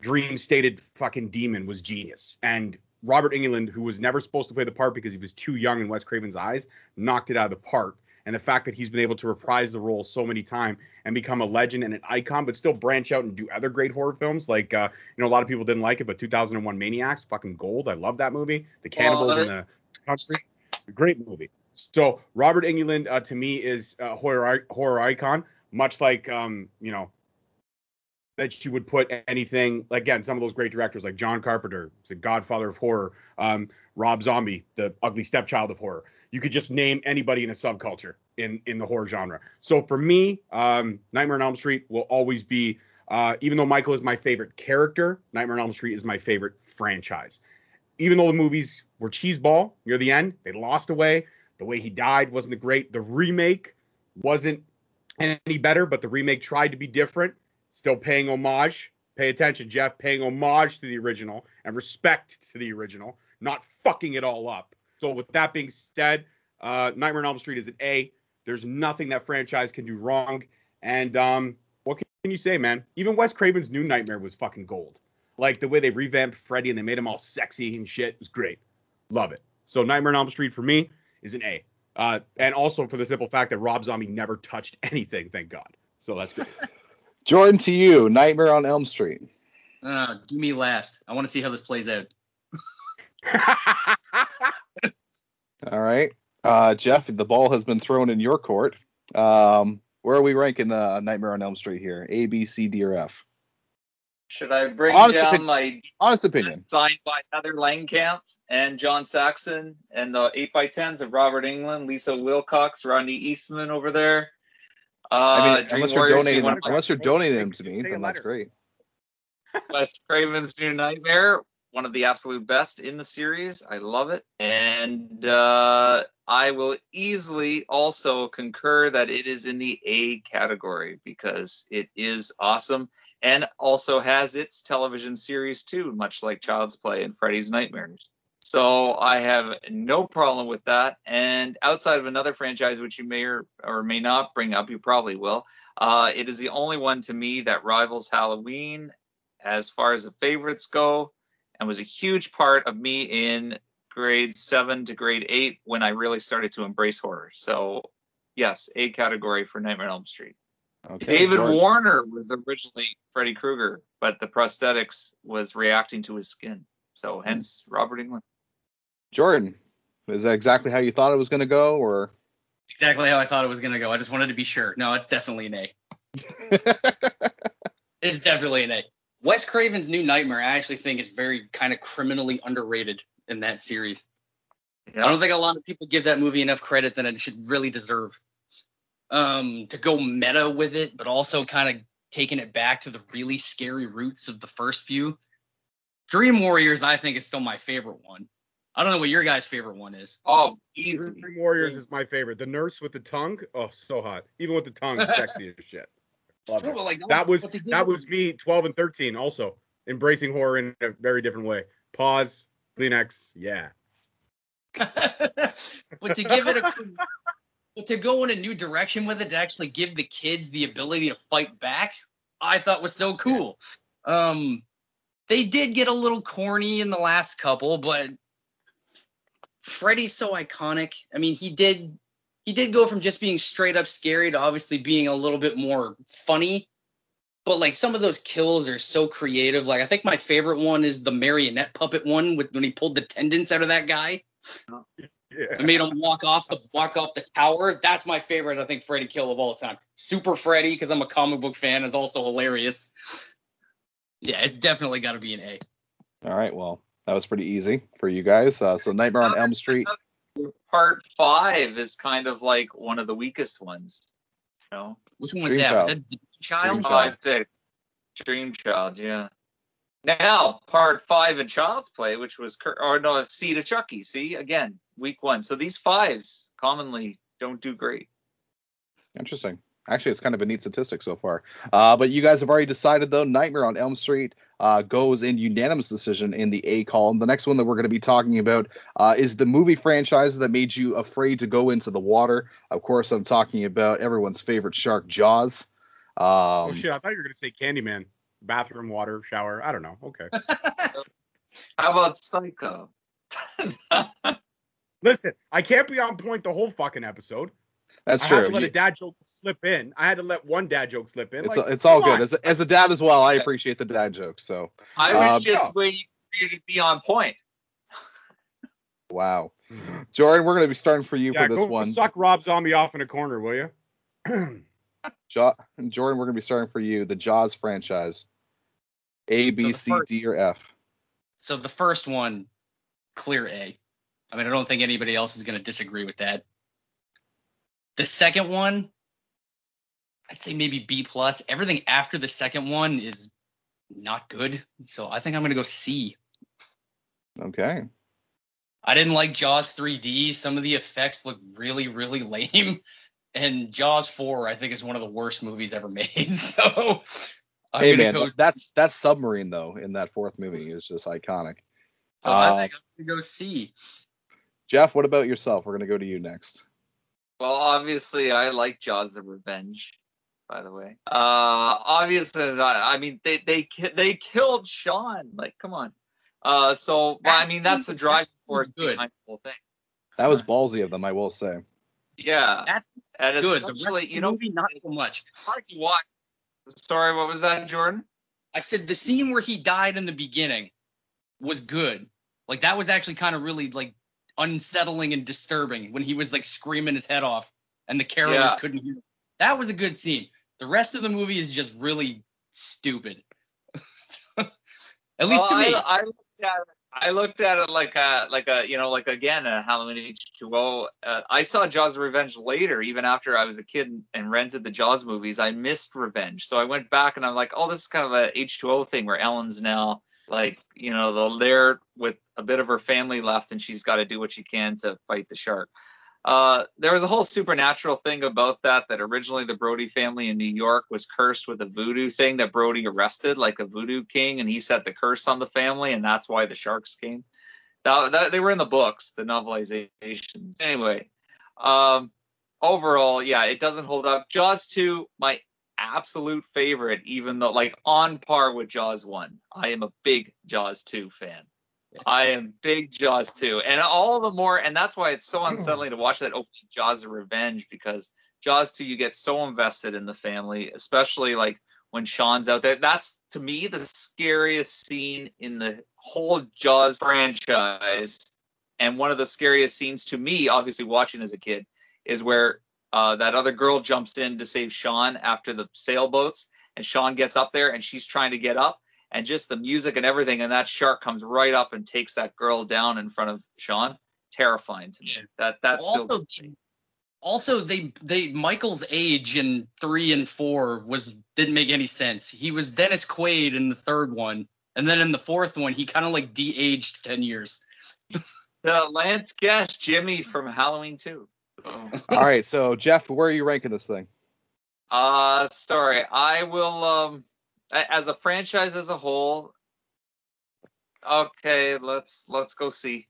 dream stated fucking demon was genius. And Robert Englund, who was never supposed to play the part because he was too young in Wes Craven's eyes, knocked it out of the park. And the fact that he's been able to reprise the role so many times and become a legend and an icon, but still branch out and do other great horror films. Like, uh, you know, a lot of people didn't like it, but 2001 Maniacs, fucking gold. I love that movie. The cannibals in the country, great movie. So Robert Englund uh, to me, is a horror horror icon, much like, um, you know, that you would put anything again some of those great directors like John Carpenter, the Godfather of horror, um, Rob Zombie, the ugly stepchild of horror. You could just name anybody in a subculture in in the horror genre. So for me, um, Nightmare on Elm Street will always be, uh, even though Michael is my favorite character, Nightmare on Elm Street is my favorite franchise. Even though the movies were cheeseball near the end, they lost away. The way he died wasn't great. The remake wasn't any better, but the remake tried to be different still paying homage. Pay attention, Jeff, paying homage to the original and respect to the original, not fucking it all up. So, with that being said, uh, Nightmare on Elm Street is an A. There's nothing that franchise can do wrong. And um, what can you say, man? Even Wes Craven's new Nightmare was fucking gold. Like the way they revamped Freddy and they made him all sexy and shit was great. Love it. So Nightmare on Elm Street for me is an A. Uh, and also for the simple fact that Rob Zombie never touched anything, thank God. So that's good.
Jordan, to you, Nightmare on Elm Street.
Uh, do me last. I want to see how this plays out.
All right. Uh, Jeff, the ball has been thrown in your court. Um, where are we ranking uh, Nightmare on Elm Street here? A, B, C, D, or F?
Should I bring
Honest
down
opinion.
my
Honest opinion.
signed by Heather Langenkamp and John Saxon and the eight by tens of Robert Englund, Lisa Wilcox, Rodney Eastman over there. Uh,
I mean,
Dream
unless you're donating them, unless you're donating them to me, then that's great.
Wes Craven's New Nightmare, one of the absolute best in the series. I love it. And uh, I will easily also concur that it is in the A category because it is awesome and also has its television series too, much like Child's Play and Freddy's Nightmares. So I have no problem with that. And outside of another franchise, which you may or, or may not bring up, you probably will. Uh, it is the only one to me that rivals Halloween as far as the favorites go and was a huge part of me in grade seven to grade eight when I really started to embrace horror. So, yes, A category for Nightmare on Elm Street.
Okay.
David
Jordan.
Warner was originally Freddy Krueger, but the prosthetics was reacting to his skin. So, hmm. hence Robert Englund.
Jordan, is that exactly how you thought it was going to go, or?
Exactly how I thought it was gonna go. I just wanted to be sure. No, it's definitely an A. It's definitely an A. Wes Craven's New Nightmare, I actually think is very kind of criminally underrated in that series. I don't think a lot of people give that movie enough credit that it should really deserve. Um, to go meta with it, but also kind of taking it back to the really scary roots of the first few. Dream Warriors, I think, is still my favorite one. I don't know what your guys' favorite one is.
Oh, easy.
Dream Warriors is my favorite. The nurse with the tongue, oh, so hot. Even with the tongue, sexy as shit. Love
No,
it.
like,
That was
but to give
that was me, 12 and 13, also embracing horror in a very different way. Pause, Kleenex, yeah.
but to give it a but to go in a new direction with it to actually give the kids the ability to fight back i thought was so cool um they did get a little corny in the last couple but freddy's so iconic i mean he did he did go from just being straight up scary to obviously being a little bit more funny but like some of those kills are so creative like i think my favorite one is the marionette puppet one with when he pulled the tendons out of that guy
Yeah.
and made him walk off the walk off the tower. That's my favorite, I think, Freddy kill of all time. Super Freddy, because I'm a comic book fan, is also hilarious. Yeah, it's definitely got to be an A.
All right. Well, that was pretty easy for you guys. Uh, so Nightmare on Elm Street.
Part five is kind of like one of the weakest ones. You know?
Which one was
Dream
that?
Child.
Was that the Child?
Dream Child.
Five, six. Dream Child, yeah. Now, part five in Child's Play, which was, Cur- or no, C to Chucky. See, again, week one. So these fives commonly don't do great.
Interesting. Actually, it's kind of a neat statistic so far. Uh, but you guys have already decided, though. Nightmare on Elm Street uh, goes in unanimous decision in the A column. The next one that we're going to be talking about uh, is the movie franchise that made you afraid to go into the water. Of course, I'm talking about everyone's favorite shark, Jaws. Um,
oh shit, I thought you were gonna say Candyman. Bathroom, water, shower. I don't know. Okay.
How about Psycho?
Listen, I can't be on point the whole fucking episode.
That's
I
true.
had to let
You-
a dad joke slip in. I had to let one dad joke slip in.
it's,
like,
it's all
come
good. As a, as a dad as well, I appreciate the dad jokes. So,
I was
Um,
just
Yeah.
waiting for you to be on point.
wow. Jordan, we're going to be starting for you
yeah,
for this
go
one.
suck Rob Zombie off in a corner, will you?
Jo- Jordan, we're going to be starting for you. The Jaws franchise. A, B,
the
C,
first-
D, or F.
So the first one, clear A. I mean, I don't think anybody else is going to disagree with that. The second one, I'd say maybe B plus. Everything after the second one is not good. So I think I'm going to go C.
Okay.
I didn't like Jaws 3D. Some of the effects look really, really lame. And Jaws 4, I think, is one of the worst movies ever made. So I'm
hey
gonna
man,
go.
that- that's that submarine though in that fourth movie is just iconic.
so I
uh,
think I'm gonna go C.
Jeff, what about yourself? We're gonna go to you next.
Well, obviously, I like Jaws: The Revenge. by the way. Uh, obviously, I I mean, they they ki- they killed Sean. Like, come on. Uh, so well, I mean, that's the driving force
Good.
behind the whole thing.
That was ballsy of them, I will say.
Yeah,
That's
and
good. The rest
especially,
of the
you know,
movie, not so much.
hard to watch. Sorry, what was that, Jordan?
I said the scene where he died in the beginning was good. Like that was actually kind of really like unsettling and disturbing when he was like screaming his head off and the carolers
Yeah.
couldn't hear. That was a good scene. The rest of the movie is just really stupid. At least to
Well,
me.
I, I looked at it. I looked at it like a like a you know like again a Halloween H2O. Uh, I saw Jaws of Revenge later, even after I was a kid and, and rented the Jaws movies. I missed Revenge, so I went back and I'm like, oh, this is kind of a H2O thing where Ellen's now like you know the there with a bit of her family left, and she's got to do what she can to fight the shark. Uh, there was a whole supernatural thing about that. That originally the Brody family in New York was cursed with a voodoo thing that Brody arrested, like a voodoo king, and he set the curse on the family, and that's why the sharks came. That, that they were in the books, the novelizations. Anyway, um, overall, yeah, it doesn't hold up. Jaws 2, my absolute favorite, even though like on par with Jaws 1. I am a big Jaws 2 fan. I am big Jaws 2. And all the more, and that's why it's so hmm. unsettling to watch that opening Jaws of Revenge because Jaws 2, you get so invested in the family, especially like when Sean's out there. That's to me the scariest scene in the whole Jaws franchise. And one of the scariest scenes to me, obviously watching as a kid, is where uh, that other girl jumps in to save Sean after the sailboats, and Sean gets up there and she's trying to get up, and just the music and everything, and that shark comes right up and takes that girl down in front of Sean. Terrifying to me. That that's
also,
still
also they they Michael's age in three and four was didn't make any sense. He was Dennis Quaid in the third one, and then in the fourth one he kind of like de-aged ten years.
the Lance Guest Jimmy from Halloween 2.
All right, so Jeff, where are you ranking this thing?
Uh, sorry. I will. Um, as a franchise as a whole. Okay, let's let's go see.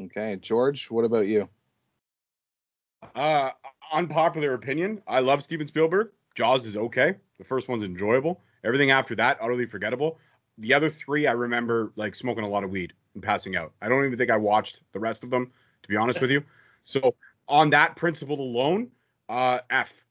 Okay, George, what about you?
Uh, unpopular opinion. I love Steven Spielberg. Jaws is okay. The first one's enjoyable. Everything after that, utterly forgettable. The other three, I remember like smoking a lot of weed and passing out. I don't even think I watched the rest of them, to be honest with you. So on that principle alone, uh, F,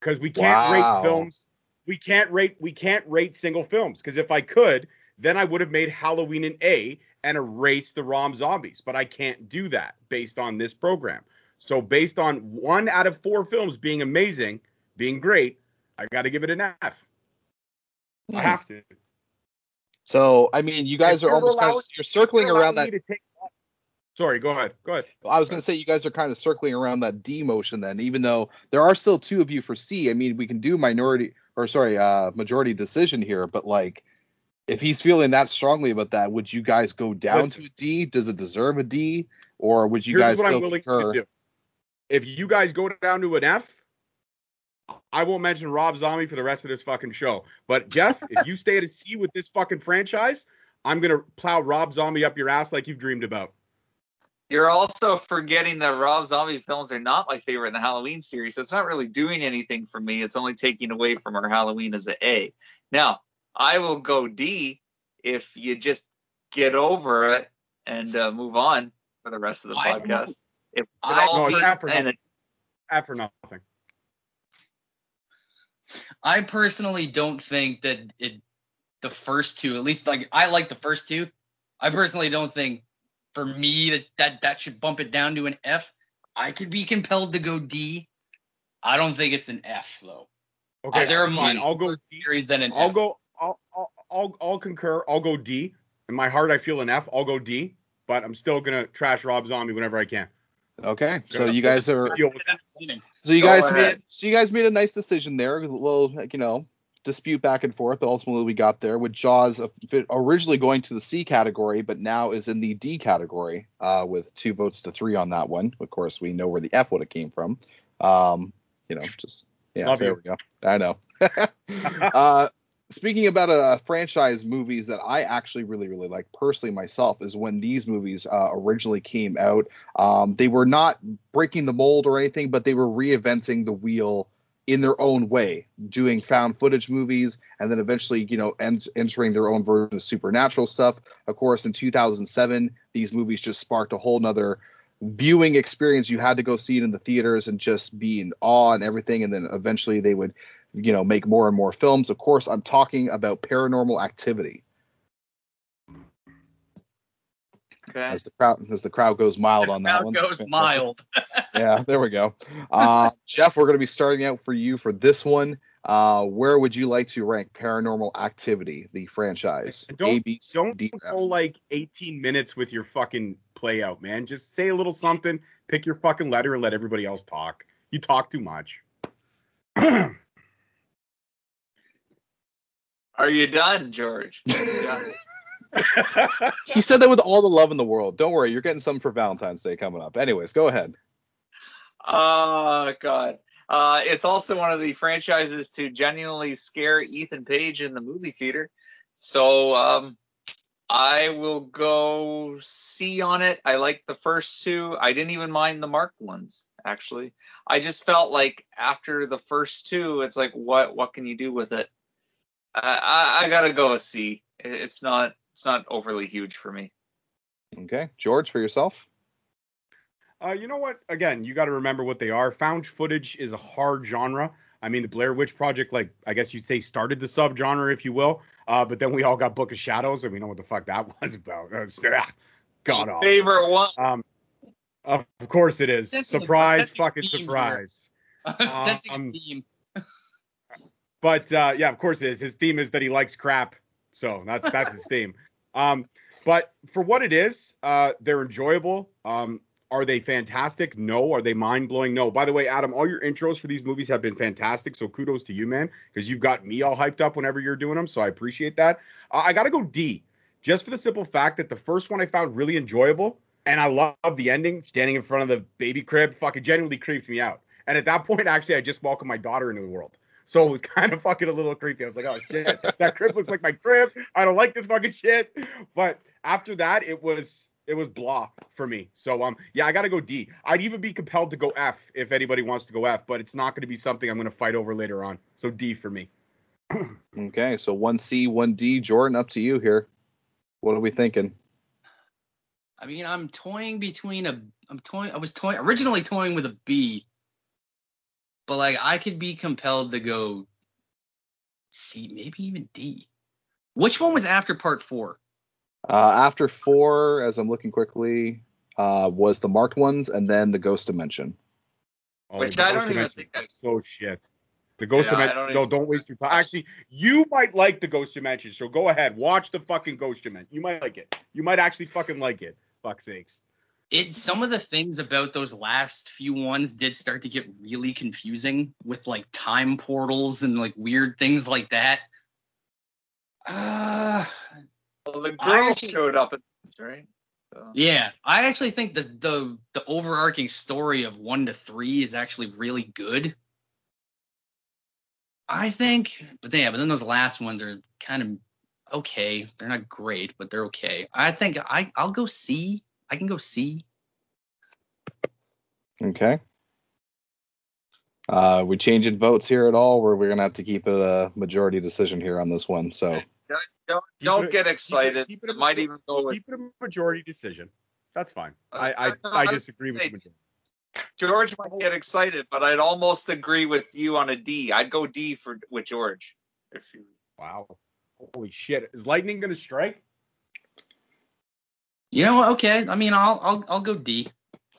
because we can't
Wow.
rate films. We can't rate. We can't rate single films. Because if I could, then I would have made Halloween an A and erased the Rob Zombies. But I can't do that based on this program. So based on one out of four films being amazing, being great, I got to give it an F. I have to.
So, I mean, you guys
If
are almost kind of you're circling around that.
to take- Sorry, go ahead. Go ahead.
I was going to say you guys are kind of circling around that D motion then, even though there are still two of you for C. I mean, we can do minority or sorry, uh, majority decision here, but like, if he's feeling that strongly about that, would you guys go down
Listen.
to a D? Does it deserve a D, or would you
Here's
guys
what
still
I'm willing
concur?
to do. If you guys go down to an F, I won't mention Rob Zombie for the rest of this fucking show. But Jeff, if you stay at a C with this fucking franchise, I'm gonna plow Rob Zombie up your ass like you've dreamed about.
You're also forgetting that Rob Zombie films are not my favorite in the Halloween series. So it's not really doing anything for me. It's only taking away from our Halloween as a A. Now, I will go D if you just get over it and uh, move on for the rest of the
I
podcast. If
I-
all
No, it's
be- and
nothing. F for nothing.
I personally don't think that it the first two, at least like I like the first two. I personally don't think for me that that, that should bump it down to an F. I could be compelled to go D. I don't think it's an F though.
Okay,
Uh, there are
fine.
much
I'll go
series than an
I'll
F.
go. I'll, I'll I'll I'll concur. I'll go D. In my heart, I feel an F. I'll go D. But I'm still gonna trash Rob Zombie whenever I can.
Okay, so you guys are so you guys made so you guys made a nice decision there. A little like, you know dispute back and forth. but Ultimately, we got there with Jaws originally going to the C category, but now is in the D category uh, with two votes to three on that one. Of course, we know where the F would have came from. Um, you know, just yeah,
Love
there
you.
we go. I know. uh, speaking about uh, franchise movies that I actually really, really like personally myself is when these movies uh, originally came out. Um, they were not breaking the mold or anything, but they were reinventing the wheel in their own way, doing found footage movies, and then eventually, you know, ent- entering their own version of supernatural stuff. Of course, in 2007, these movies just sparked a whole nother viewing experience. You had to go see it in the theaters and just be in awe and everything. And then eventually they would, you know, make more and more films. Of course, I'm talking about Paranormal Activity.
Okay.
As the crowd as the crowd goes mild
As
on that
crowd
one.
goes mild.
yeah, there we go. Uh, Jeff, we're going to be starting out for you for this one. Uh, where would you like to rank Paranormal Activity, the franchise?
And don't-
A, B, C,
Don't
D, F.
go like 18 minutes with your fucking play out, man. Just say a little something, pick your fucking letter, and let everybody else talk. You talk too much.
Are you done, George? Are you done?
He said that with all the love in the world. Don't worry, you're getting something for Valentine's Day coming up. Anyways, go ahead.
Oh God. Uh, it's also one of the franchises to genuinely scare Ethan Page in the movie theater. So um, I will go C on it. I like the first two. I didn't even mind the marked ones actually. I just felt like after the first two, it's like what what can you do with it? I I, I gotta go a C. It's not it's not overly huge for me.
Okay, George, for yourself.
Uh, you know what? Again, you got to remember what they are. Found footage is a hard genre. I mean, the Blair Witch Project, like I guess you'd say, started the subgenre, if you will. Uh, but then we all got Book of Shadows, and we know what the fuck that was about. God awful.
Favorite one.
Um, of course it is.
That's
Surprise,
that's a
fucking surprise.
That's a
Um,
good theme.
But uh, yeah, of course it is. His theme is that he likes crap, so that's that's his theme. Um, but for what it is, uh, they're enjoyable. Um, are they fantastic? No. Are they mind blowing? No. By the way, Adam, all your intros for these movies have been fantastic. So kudos to you, man, because you've got me all hyped up whenever you're doing them. So I appreciate that. Uh, I got to go D, just for the simple fact that the first one I found really enjoyable, and I love the ending. Standing in front of the baby crib, fucking genuinely creeped me out. And at that point, actually, I just welcomed my daughter into the world. So it was kind of fucking a little creepy. I was like, oh shit, that crib looks like my crib. I don't like this fucking shit. But after that, it was it was blah for me. So um, yeah, I gotta go D. I'd even be compelled to go F if anybody wants to go F, but it's not gonna be something I'm gonna fight over later on. So D for me.
Okay, so one C, one D. Jordan, up to you here. What are we thinking?
I mean, I'm toying between a. I'm toying. I was toying originally toying with a B, but like I could be compelled to go C, maybe even D. Which one was after part four?
Uh, after four, as I'm looking quickly, uh, was the marked ones, and then the Ghost Dimension.
Oh,
Which
the
I don't even
Dimension
think I-
is so shit. The Ghost
Yeah, I
Dimension.
don't
No, don't waste your time. Actually, you might like the Ghost Dimension, so go ahead, watch the fucking Ghost Dimension. You might like it. You might actually fucking like it. Fuck sakes.
It some of the things about those last few ones did start to get really confusing with like time portals and like weird things like that. Uh,
Well, the girl
actually-
showed up at this, right? So.
yeah, I actually think the the the overarching story of one to three is actually really good. I think, but yeah, but then those last ones are kind of okay. They're not great, but they're okay. I think I I'll go C. I can go C.
Okay. Uh, we changing votes here at all, or we're gonna have to keep it a majority decision here on this one? So
Don't,
Keep
don't
it-
get
keep it-
excited.
keep it
it
a-
might even go with
Keep it a majority decision. That's fine. I
Uh,
I, I
I-
disagree with the
hey,
majority.
George might get excited, but I'd almost agree with you on a D. I'd go D for with George. If you,
Wow. Holy shit. Is lightning gonna strike?
You know, what? okay. I mean, I'll I'll I'll go D.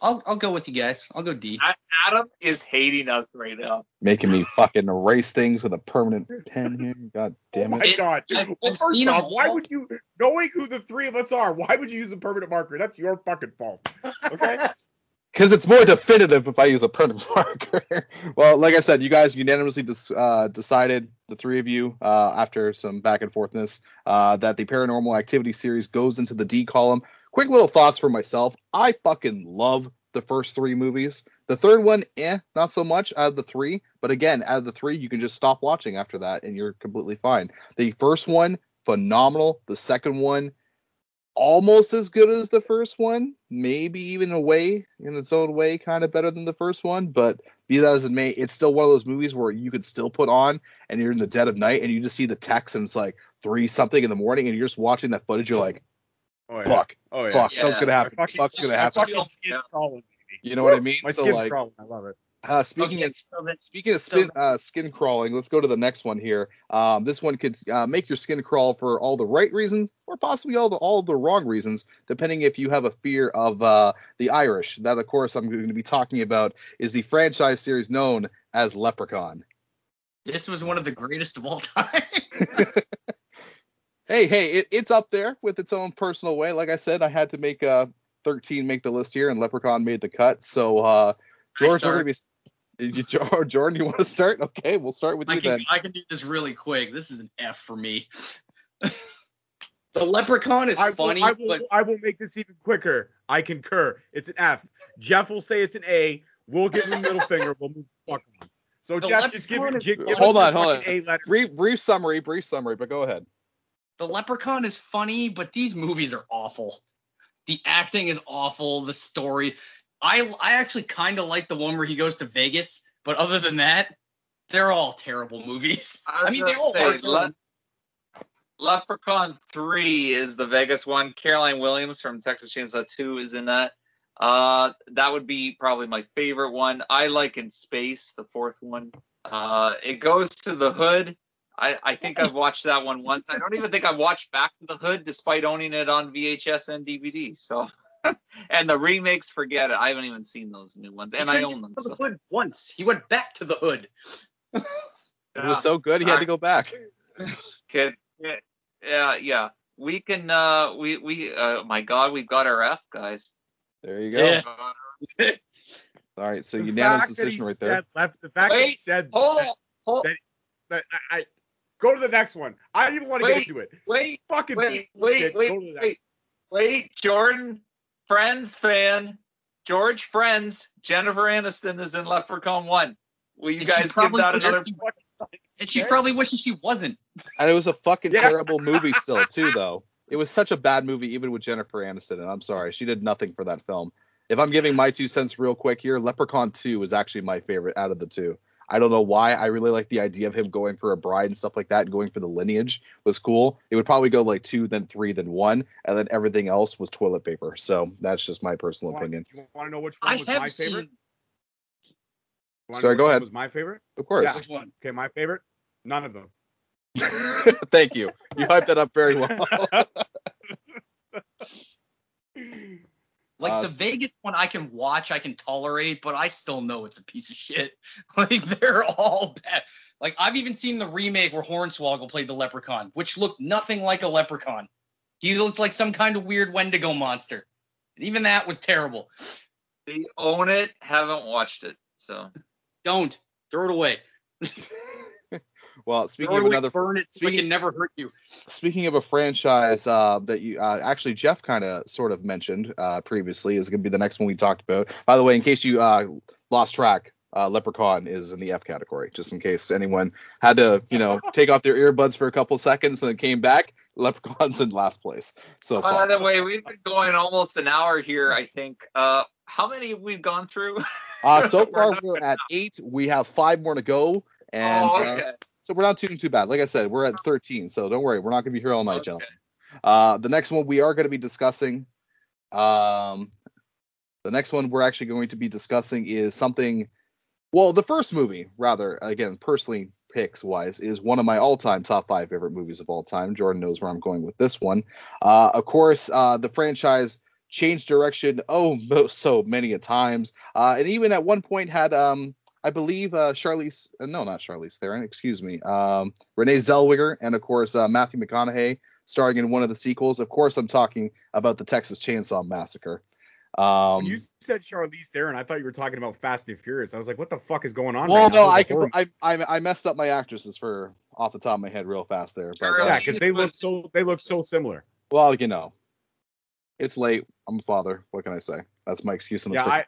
I'll I'll go with you guys. I'll go D.
Adam is hating us right now.
making me fucking erase things with a permanent pen here. God damn
oh my
it.
It-
god.
I've-
Well, first
seen 'em
off, why would you knowing who the three of us are, why would you use a permanent marker? That's your fucking fault. Okay?
Because it's more definitive if I use a permanent marker. well, like I said, you guys unanimously dis- uh, decided, the three of you, uh, after some back and forthness, uh, that the Paranormal Activity series goes into the D column. Quick little thoughts for myself. I fucking love the first three movies. The third one, eh, not so much out of the three. But again, out of the three, you can just stop watching after that and you're completely fine. The first one, phenomenal. The second one, almost as good as the first one, maybe even a way in its own way, kind of better than the first one. But be that as it may, it's still one of those movies where you could still put on and you're in the dead of night and you just see the text and it's like three something in the morning and you're just watching that footage. You're like,
Oh yeah.
fuck,
Oh yeah.
fuck,
Yeah.
something's gonna happen.
fucking-
Fuck's gonna happen.
fucking skin's crawling. baby.
You know what I mean?
My
so
skin's
like,
crawling. I love it.
uh, speaking
Okay,
of
so that-
Speaking of
So-
skin, uh, skin crawling, let's go to the next one here. Um, this one could uh, make your skin crawl for all the right reasons, or possibly all the all the wrong reasons, depending if you have a fear of uh, the Irish. That, of course, I'm going to be talking about is the franchise series known as Leprechaun.
this was one of the greatest of all time.
Hey, hey, it, it's up there with its own personal way. Like I said, I had to make uh, 13 make the list here, and Leprechaun made the cut. So, uh, George, we're going to be. Did you, Jordan, you want to start? Okay, we'll start with
I
you
can,
then.
I can do this really quick. This is an F for me. the Leprechaun is
I will,
funny,
I will,
but
I will make this even quicker. I concur. It's an F. Jeff will say it's an A. We'll give him a middle finger. We'll move the fuck on. So
The
Jeff, just give,
Leprechaun
give,
is-
give
Hold
us your
on, hold
on. A letter.
Brief, brief summary, brief summary, but go ahead.
The Leprechaun is funny, but these movies are awful. The acting is awful. The story, I I actually kind of like the one where he goes to Vegas, but other than that, they're all terrible movies.
I
I mean, they all are.
Le- Leprechaun 3 is the Vegas one. Caroline Williams from Texas Chainsaw 2 is in that. Uh, that would be probably my favorite one. I like In Space, the fourth one. Uh, it goes to the hood. I, I think I've watched that one once. I don't even think I've watched Back to the Hood despite owning it on VHS and DVD. So, and the remakes, forget it. I haven't even seen those new ones, and
He
I own
just
them.
go to
So.
the hood once. He went back to the hood.
It was so good, he had to go back.
Kid. Yeah, yeah, yeah. We can. Uh, we we. Uh, my God, we've got our F guys.
There you go.
Yeah.
All right, so
The
unanimous
fact that
decision right there.
Left, the fact that he said
Hold
that,
on. Hold.
that- that I, I go to the next one. I don't even want to
Wait,
get into it.
Wait.
Fucking
Wait.
bullshit.
Wait.
Go
Wait. Wait. Wait. Jordan, Friends fan, George Friends, Jennifer Aniston is in Leprechaun One. Will you
And
guys give
probably
that
would-
another?
And she probably wishes she wasn't.
And it was a fucking
Yeah.
terrible movie still, too, though. It was such a bad movie, even with Jennifer Aniston, and I'm sorry, she did nothing for that film. If I'm giving my two cents real quick here, Leprechaun 2 is actually my favorite out of the two. I don't know why. I really like the idea of him going for a bride and stuff like that, and going for the lineage was cool. It would probably go like two, then three, then one, and then everything else was toilet paper. So that's just my personal opinion.
You want to know which one
I
was
have
my
seen
favorite?
Sorry,
know
go
which one
ahead.
Was my favorite?
Of course.
Yeah.
which one.
Okay, my favorite. None of them.
Thank you. You hyped that up very well.
Like
Uh,
the Vegas one, I can watch, I can tolerate, but I still know it's a piece of shit. Like they're all bad. Like I've even seen the remake where Hornswoggle played the Leprechaun, which looked nothing like a leprechaun. He looked like some kind of weird Wendigo monster. And even that was terrible.
They own it. Haven't watched it. So
Don't throw it away.
well, speaking
Throw it
of another
burn it so it
speaking-
can never hurt you.
Speaking of a franchise uh, that you uh, actually Jeff kind of sort of mentioned uh, previously is going to be the next one we talked about. By the way, in case you uh, lost track, uh, Leprechaun is in the F category. Just in case anyone had to, you know, take off their earbuds for a couple seconds and then came back, Leprechaun's in last place. So
by
far.
the way, we've been going almost an hour here. I think. Uh, how many have we gone through?
Uh, so far we're at eight. We have five more to go, and
oh,
uh,
okay.
So we're not doing too bad. Like I said, we're at 13, so don't worry, we're not going to be here all night,
Okay.
gentlemen. Uh, the next one we are going to be discussing, um, the next one we're actually going to be discussing is something. Well, the first movie, rather, again, personally picks wise, is one of my all-time top five favorite movies of all time. Jordan knows where I'm going with this one. Uh, of course, uh, the franchise changed direction oh so many a times, uh, and even at one point had um. I believe uh, Charlize, uh, no, not Charlize Theron, excuse me, um, Renee Zellweger, and of course uh, Matthew McConaughey starring in one of the sequels. Of course, I'm talking about the Texas Chainsaw Massacre. Um,
you said Charlize Theron, I thought you were talking about Fast and Furious. I was like, what the fuck is going on?
well,
right
no, I,
is a horror
can, I, I I messed up my actresses for off the top of my head real fast there. But, uh,
Yeah, because they look so they look so similar.
well, you know, it's late. I'm a father. What can I say? That's my excuse. And
Yeah, I-.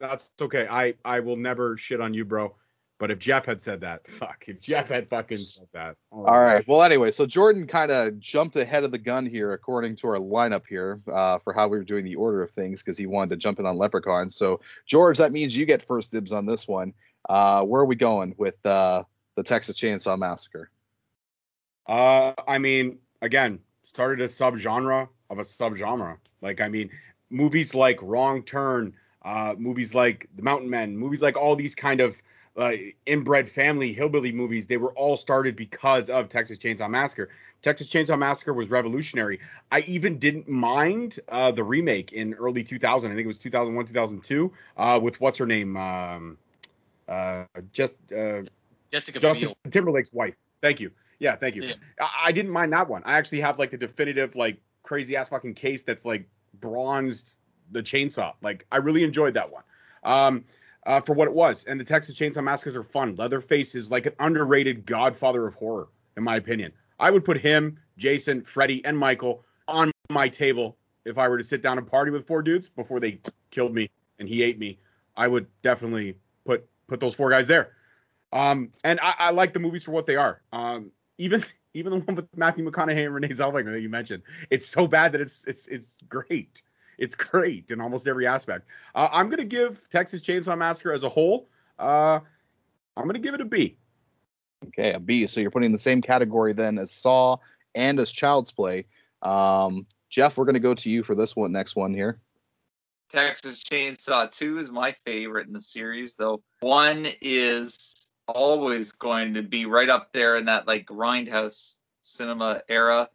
That's okay. I I will never shit on you, bro. But if Jeff had said that, fuck. If Jeff had fucking said that. Oh,
All right. Well, anyway, so Jordan kind of jumped ahead of the gun here, according to our lineup here, uh, for how we were doing the order of things, because he wanted to jump in on Leprechaun. So, George, that means you get first dibs on this one. Uh, where are we going with uh, the Texas Chainsaw Massacre?
Uh, I mean, again, started a subgenre of a subgenre. Like, I mean, movies like Wrong Turn, uh, movies like The Mountain Men, movies like all these kind of uh, inbred family hillbilly movies, they were all started because of Texas Chainsaw Massacre. Texas Chainsaw Massacre was revolutionary. I even didn't mind uh, the remake in early 2000. I think it was 2001, 2002, uh, with what's her name, um, uh, just uh,
Jessica
Justin
Biel.
Timberlake's wife. Thank you. Yeah, thank you.
Yeah.
I, I didn't mind that one. I actually have like the definitive like crazy ass fucking case that's like bronzed the chainsaw. Like I really enjoyed that one. Um, uh, for what it was. And the Texas Chainsaw Massacres are fun. Leatherface is like an underrated godfather of horror, in my opinion. I would put him, Jason, Freddy, and Michael on my table if I were to sit down and party with four dudes before they killed me and he ate me. I would definitely put put those four guys there. Um, and I, I like the movies for what they are. Um, even even the one with Matthew McConaughey and Renee Zellweger that you mentioned, it's so bad that it's it's it's great. It's great in almost every aspect. Uh, I'm gonna give Texas Chainsaw Massacre as a whole. Uh, I'm gonna give it a B.
Okay, a B. So you're putting in the same category then as Saw and as Child's Play. Um, Jeff, we're going to go to you for this one, next one here.
Texas Chainsaw 2 is my favorite in the series, though. One is always going to be right up there in that like grindhouse cinema era.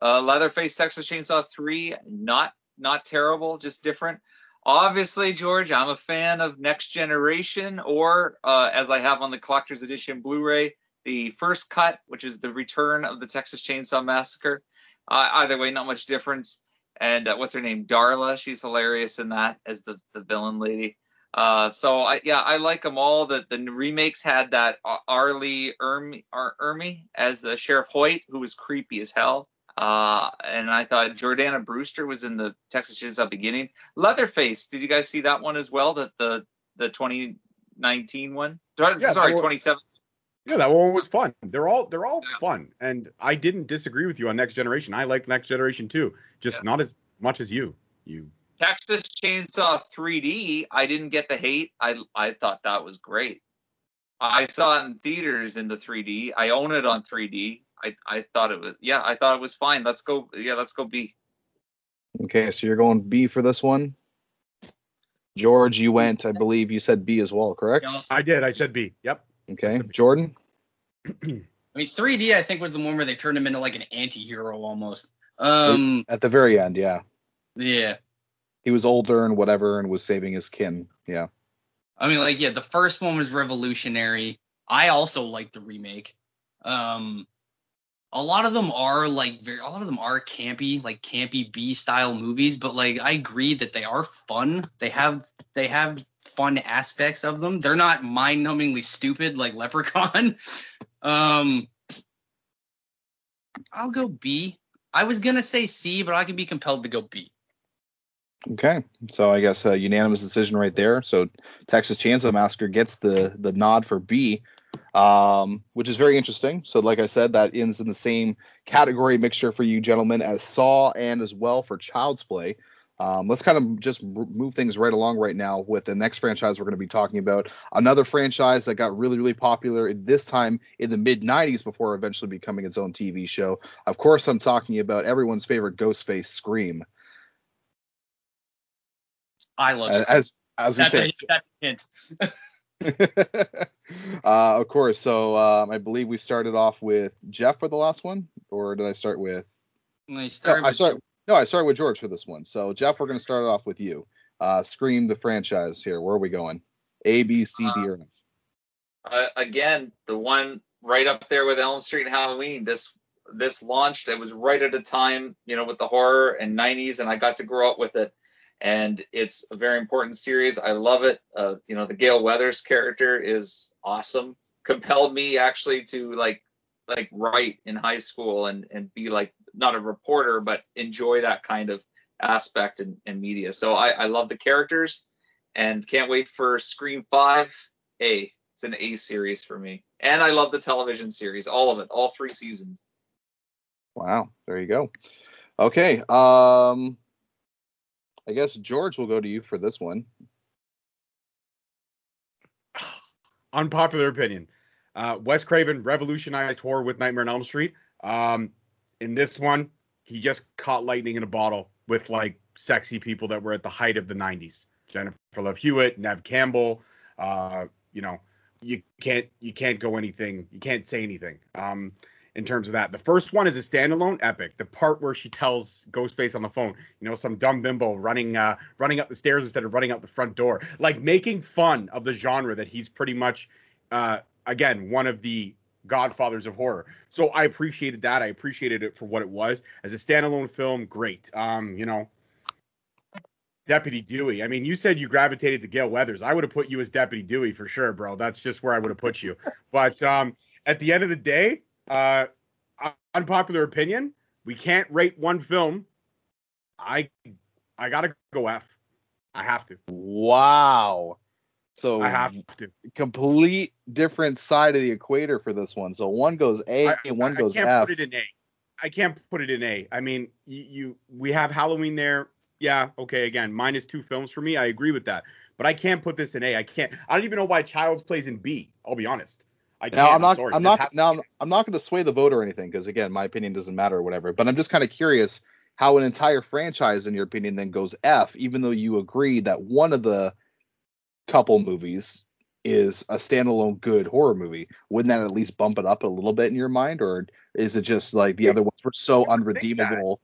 Uh, Leatherface Texas Chainsaw 3, not not terrible, just different. Obviously, George, I'm a fan of Next Generation, or uh, as I have on the collector's edition Blu-ray, the first cut, which is the return of the Texas Chainsaw Massacre. Uh, either way, not much difference. And uh, what's her name? Darla. She's hilarious in that as the the villain lady. Uh, so I, yeah, I like them all. The the remakes had that Ar- R. Lee Ermey, Ar- Ermey as the Sheriff Hoyt, who was creepy as hell. Uh, and I thought Jordana Brewster was in the Texas Chainsaw beginning. Leatherface, did you guys see that one as well? That the the 2019 one? Sorry,
Yeah,
sorry
that
27.
Yeah, that one was fun. They're all they're all
Yeah.
fun, and I didn't disagree with you on Next Generation. I like Next Generation too, just
Yeah.
not as much as you. You
Texas Chainsaw 3D, I didn't get the hate. I I thought that was great. I saw it in theaters in the 3D. I own it on 3D. I I thought it was yeah, I thought it was fine. Let's go yeah, let's go B.
Okay, so you're going B for this one. George, you went, I believe you said B as well, correct?
I did. I said B. Yep.
Okay, Jordan.
I mean, 3D I think was the one where they turned him into like an anti-hero almost. Um,
At the very end, yeah.
yeah.
He was older and whatever and was saving his kin. Yeah.
I mean, like, yeah, the first one was revolutionary. I also like the remake. Um, a lot of them are like very, a lot of them are campy, like campy B style movies. But like, I agree that they are fun. They have they have fun aspects of them. They're not mind numbingly stupid like Leprechaun. um, I'll go B. I was gonna say C, but I can be compelled to go B.
Okay, so I guess a unanimous decision right there. So Texas Chainsaw Massacre gets the the nod for B, um, which is very interesting. So like I said, that ends in the same category mixture for you gentlemen as Saw and as well for Child's Play. Um, let's kind of just move things right along right now with the next franchise we're going to be talking about. Another franchise that got really, really popular this time in the mid 90s before eventually becoming its own TV show. Of course, I'm talking about everyone's favorite Ghostface Scream.
I love.
As, as, as we
that's,
say,
a, that's a hint.
uh, of course. So um, I believe we started off with Jeff for the last one, or did I start with?
When I
No,
started
I
with
start. No, I started with George for this one. So Jeff, we're going to start it off with you. Uh, Scream the franchise here. Where are we going? A, B, C, D, or F?
uh, again, the one right up there with Elm Street and Halloween. This this launched. It was right at a time, you know, with the horror and 90s, and I got to grow up with it. And it's a very important series. I love it. Uh, you know, the Gale Weathers character is awesome. Compelled me actually to like like write in high school and and be like not a reporter, but enjoy that kind of aspect in, in media. So I, I love the characters and can't wait for Scream Five. A It's an A series for me, and I love the television series, all of it, all three seasons.
Wow, there you go. Okay, um, I guess George will go to you for this one.
Unpopular opinion. Uh, Wes Craven revolutionized horror with Nightmare on Elm Street. Um, in this one, he just caught lightning in a bottle with like sexy people that were at the height of the 90s. Jennifer Love Hewitt, Neve Campbell. Uh, you know, you can't you can't go anything. You can't say anything. Um, in terms of that. The first one is a standalone epic. The part where she tells Ghostface on the phone, you know, some dumb bimbo running uh, running up the stairs instead of running out the front door, like making fun of the genre that he's pretty much, uh, again, one of the godfathers of horror. So I appreciated that. I appreciated it for what it was as a standalone film. Great. Um, you know. Deputy Dewey. I mean, you said you gravitated to Gale Weathers. I would have put you as Deputy Dewey for sure, bro. That's just where I would have put you. But um, at the end of the day, uh, unpopular opinion, we can't rate one film. I I gotta go F. I have to.
Wow. So
I have to.
complete different side of the equator for this one. So one goes A
I,
and one
I
goes
can't
F.
put it in A. I can't put it in A. I mean, you, you we have Halloween there. Yeah, okay. Again, minus two films for me. I agree with that. But I can't put this in A. I can't. I don't even know why Child's Plays in B. I'll be honest. I can't.
Now I'm not.
sorry.
I'm not. Now I'm, I'm not going to sway the vote or anything because again, my opinion doesn't matter or whatever. But I'm just kind of curious how an entire franchise, in your opinion, then goes F, even though you agree that one of the couple movies is a standalone good horror movie. Wouldn't that at least bump it up a little bit in your mind, or is it just like the
Yeah,
other ones were so
you would think that.
unredeemable?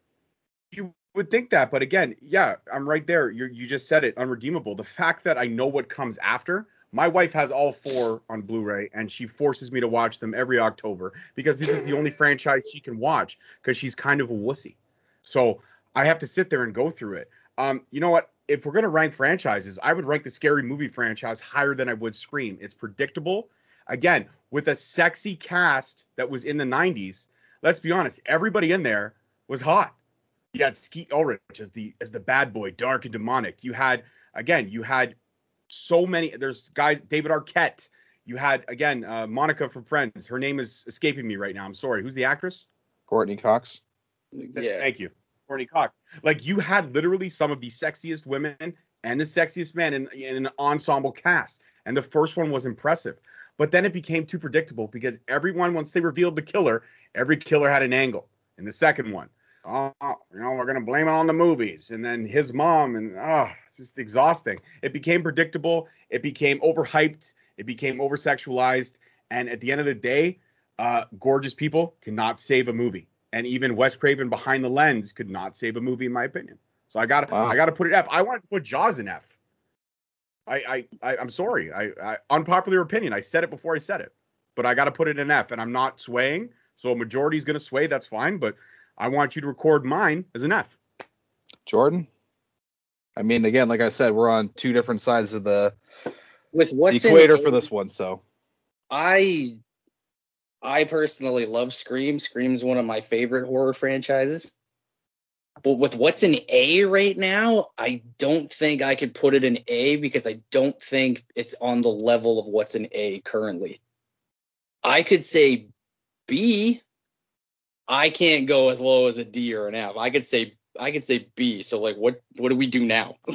You would think that, but again, yeah, I'm right there. You you just said it, unredeemable. The fact that I know what comes after. My wife has all four on Blu-ray, and she forces me to watch them every October because this is the only franchise she can watch because she's kind of a wussy. So I have to sit there and go through it. Um, you know what? If we're gonna rank franchises, I would rank the Scary Movie franchise higher than I would Scream. It's predictable. Again, with a sexy cast that was in the 90s. Let's be honest, everybody in there was hot. You had Skeet Ulrich as the as the bad boy, dark and demonic. You had again, you had so many. There's guys, David Arquette. You had again uh, Monica from Friends. Her name is escaping me right now. I'm sorry. Who's the actress?
Courteney Cox.
Yeah.
Thank you, Courteney Cox. Like you had literally some of the sexiest women and the sexiest men in, in an ensemble cast, and the first one was impressive. But then it became too predictable because everyone, once they revealed the killer, every killer had an angle. In the second one, oh, you know, we're gonna blame it on the movies, and then his mom, and oh, just exhausting. It became predictable. It became overhyped. It became oversexualized. And at the end of the day, uh, gorgeous people cannot save a movie. And even Wes Craven behind the lens could not save a movie, in my opinion. So I got
Wow.
I got to put it F. I wanted to put Jaws in F. I I, I I'm sorry. I, I unpopular opinion. I said it before I said it, but I got to put it in F. And I'm not swaying. So a majority is going to sway. That's fine. But I want you to record mine as an F.
Jordan. I mean, again, like I said, we're on two different sides of the
With what's in
equator for this one. So
I I personally love Scream. Scream's one of my favorite horror franchises. But with what's in A right now, I don't think I could put it in A because I don't think it's on the level of what's in A currently. I could say B. I can't go as low as a D or an F. I could say I could say B. So like what what do we do now?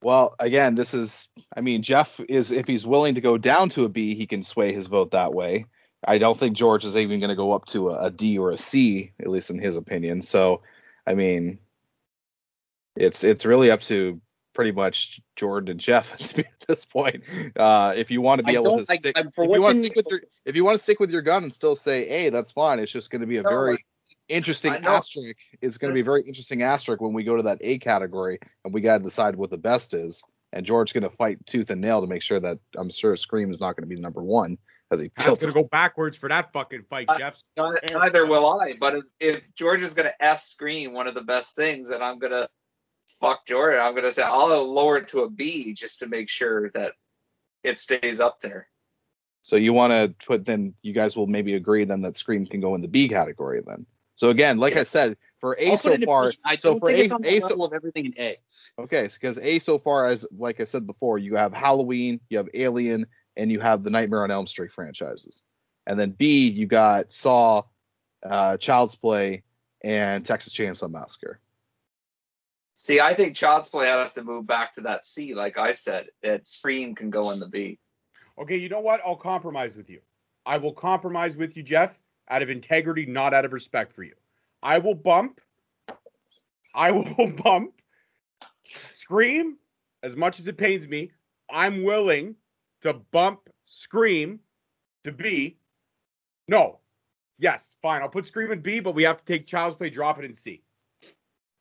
Well, again, this is, I mean, Jeff is, if he's willing to go down to a B, he can sway his vote that way. I don't think George is even going to go up to a, a D or a C, at least in his opinion. So, I mean, it's it's really up to pretty much Jordan and Jeff at this point. Uh, if you want to be
I
able to stick,
I-
if you want to stick with your, if you want to stick with your gun and still say A, that's fine. It's just going to be a
No,
very interesting asterisk. It's going to be a very interesting asterisk when we go to that A category and we got to decide what the best is. And George's going to fight tooth and nail to make sure that I'm sure Scream is not going to be number one as he
Pat's
tilts.
gonna go backwards for that fucking fight,
I-
Jeff.
Not- Neither will I. But if, if George is gonna F Scream, one of the best things, then I'm gonna fuck Jordan. I'm gonna say I'll lower it to a B just to make sure that it stays up there.
So you want to put then you guys will maybe agree then that Scream can go in the B category then. So again, like I said, for A
I'll put
so far,
B. I
so
don't
for
think
A,
it's on the
A so,
of everything in A.
Okay, because A so far as like I said before, you have Halloween, you have Alien, and you have the Nightmare on Elm Street franchises. And then B, you got Saw, uh, Child's Play, and Texas Chainsaw Massacre.
See, I think Child's Play has to move back to that C, like I said. That Scream can go in the B.
Okay, you know what? I'll compromise with you. I will compromise with you, Jeff, out of integrity, not out of respect for you. I will bump. I will bump. Scream, as much as it pains me, I'm willing to bump Scream to B. No. Yes, fine. I'll put Scream in B, but we have to take Child's Play, drop it in C.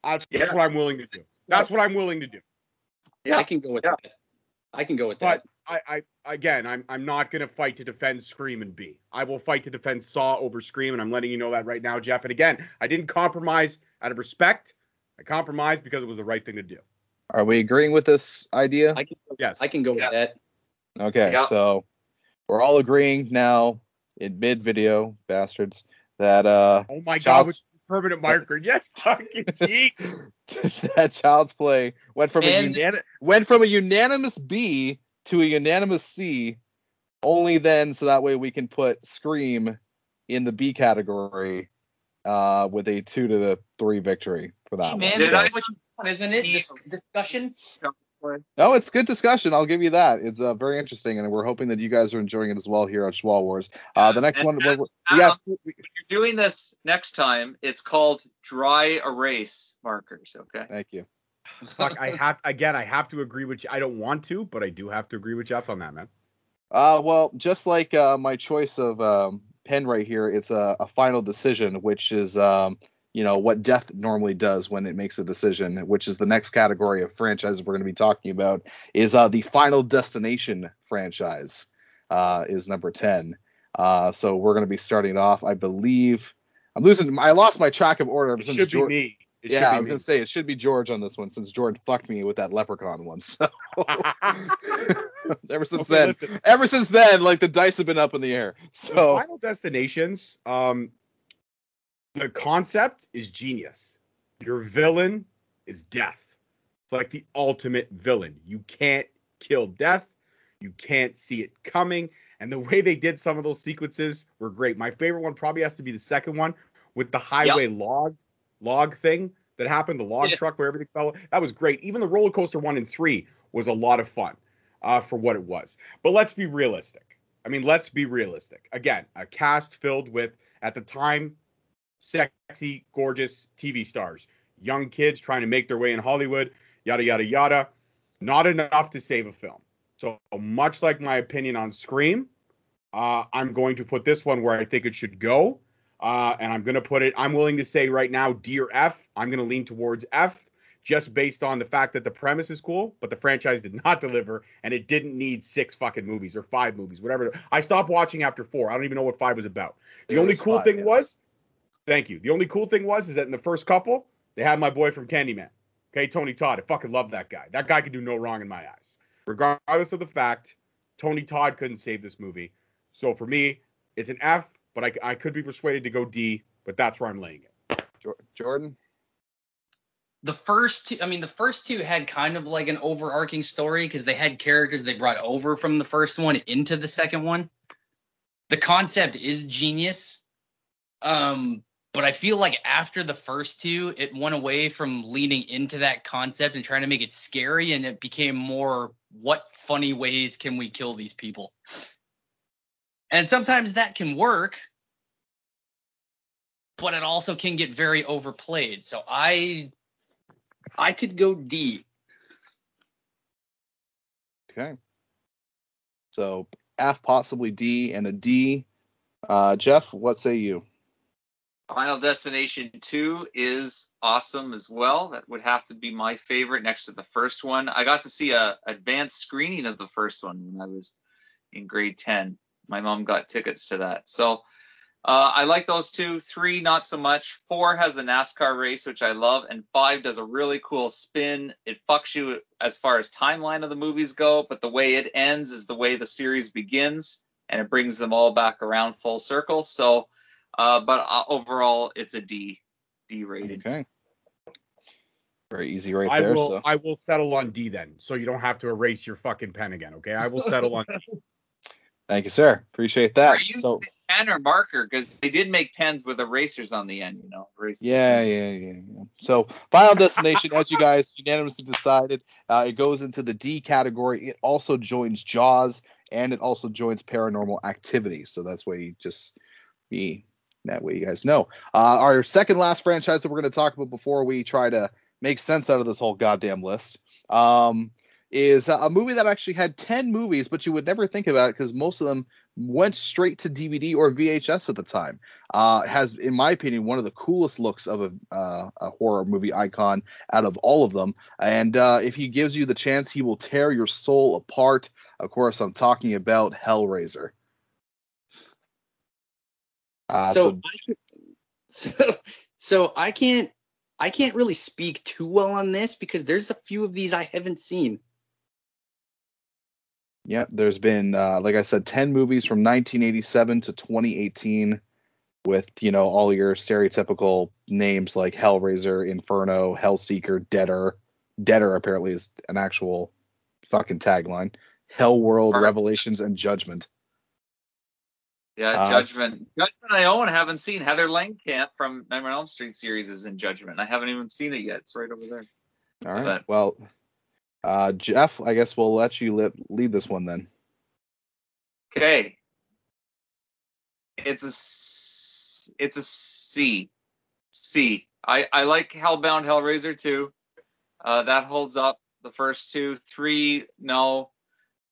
That's,
Yeah.
that's what I'm willing to do. That's what I'm willing to do.
Yeah.
I can go with
Yeah.
that. I can go with
But
that.
I, I again, I'm I'm not gonna fight to defend Scream and B. I will fight to defend Saw over Scream, and I'm letting you know that right now, Jeff. And again, I didn't compromise out of respect. I compromised because it was the right thing to do.
Are we agreeing with this idea?
I can
Yes.
I can go
Yeah.
with that.
Okay,
Yeah.
so we're all agreeing now in mid video, bastards, that uh
oh my God,
Child's-
with permanent marker. Yes, fucking jeez.
that Child's Play went from a
And-
unani- went from a unanimous B to a unanimous C, only then so that way we can put Scream in the B category uh, with a two to the three victory for that
Hey,
one.
man,
Did
this
I-
is what you want, isn't it? This discussion.
No, it's good discussion. I'll give you that. It's uh, very interesting, and we're hoping that you guys are enjoying it as well here on Schwal Wars. Uh, the next
And
one,
Adam-
we we
When you're doing this next time, it's called dry erase markers. Okay.
Thank you.
Fuck, I have again. I have to agree with you. I don't want to, but I do have to agree with Jeff on that, man.
Uh, well, just like uh, my choice of um, pen right here, it's a, a final decision, which is, um, you know, what death normally does when it makes a decision, which is the next category of franchises we're going to be talking about, is uh, the Final Destination franchise, uh, is number 10. Uh, so we're going to be starting off, I believe. I'm losing, I lost my track of order
It
since
should be
George.
me. It
yeah, I was to say it should be George on this one since George fucked me with that leprechaun one. So ever since
Okay,
then,
listen.
ever since then, like the dice have been up in the air.
The
So
Final Destinations, um, the concept is genius. Your villain is death. It's like the ultimate villain. You can't kill death. You can't see it coming. And the way they did some of those sequences were great. My favorite one probably has to be the second one with the highway log log thing that happened, the log
Yeah.
truck where everything fell. That was great. Even the roller coaster one and three was a lot of fun uh, for what it was. But let's be realistic. I mean, let's be realistic. Again, a cast filled with, at the time, sexy, gorgeous TV stars, young kids trying to make their way in Hollywood, yada, yada, yada. Not enough to save a film. So, much like my opinion on Scream, uh, I'm going to put this one where I think it should go. Uh, and I'm going to put it, I'm willing to say right now, dear F. I'm going to lean towards F just based on the fact that the premise is cool, but the franchise did not deliver, and it didn't need six fucking movies or five movies, whatever. I stopped watching after four. I don't even know what five was about. The
It
only cool
five,
thing
yeah.
was, thank you. The only cool thing was is that in the first couple, they had my boy from Candyman. Okay, Tony Todd. I fucking love that guy. That guy could do no wrong in my eyes. Regardless of the fact, Tony Todd couldn't save this movie. So for me, it's an F, but I, I could be persuaded to go D, but that's where I'm laying it.
Jordan,
The first two, I mean, the first two had kind of like an overarching story because they had characters they brought over from the first one into the second one. The concept is genius. Um, but I feel like after the first two, it went away from leaning into that concept and trying to make it scary, and it became more what funny ways can we kill these people? And sometimes that can work, but it also can get very overplayed. So I I could go D.
okay. So F, possibly D, and a D. Uh, Jeff, what say you?
Final Destination 2 is awesome as well. That would have to be my favorite next to the first one. I got to see a advanced screening of the first one when I was in grade 10. My mom got tickets to that. So uh, I like those two. Three, not so much. Four has a NASCAR race, which I love. And five does a really cool spin. It fucks you as far as timeline of the movies go, but the way it ends is the way the series begins, and it brings them all back around full circle. So uh, but uh, overall, it's a D, D rated.
Okay. Very easy right
I
there.
will
So
I will settle on D then, so you don't have to erase your fucking pen again. Okay, I will settle on. D.
Thank you, sir. Appreciate that.
Are you
so
pen or marker? Because they did make pens with erasers on the end, you know. Erasers.
yeah, yeah, yeah, yeah. So Final Destination, as you guys unanimously decided, uh, it goes into the D category. It also joins Jaws and it also joins Paranormal Activity. So that's why you just be that way you guys know. Uh, our second last franchise that we're going to talk about before we try to make sense out of this whole goddamn list. Um, is a movie that actually had 10 movies, but you would never think about it because most of them went straight to DVD or VHS at the time. Uh, has, in my opinion, one of the coolest looks of a, uh, a horror movie icon out of all of them. And uh, if he gives you the chance, he will tear your soul apart. Of course, I'm talking about Hellraiser. Uh,
so,
so,
I can, so so I can't I can't really speak too well on this because there's a few of these I haven't seen.
Yeah, there's been, uh, like I said, 10 movies from 1987 to 2018 with, you know, all your stereotypical names like Hellraiser, Inferno, Hellseeker, Deader. Deader apparently is an actual fucking tagline. Hell World,
Alright.
Revelations, and Judgment.
Yeah,
Uh,
Judgment. Judgment I own, haven't seen. Heather Langenkamp from Nightmare on Elm Street series is in Judgment. I haven't even seen it yet. It's right over there.
All right.
Bet.
Well, uh, Jeff, I guess we'll let you let, lead this one then.
Okay. It's a it's a C. C. I I like Hellbound Hellraiser too. Uh, that holds up. The first two, three, no.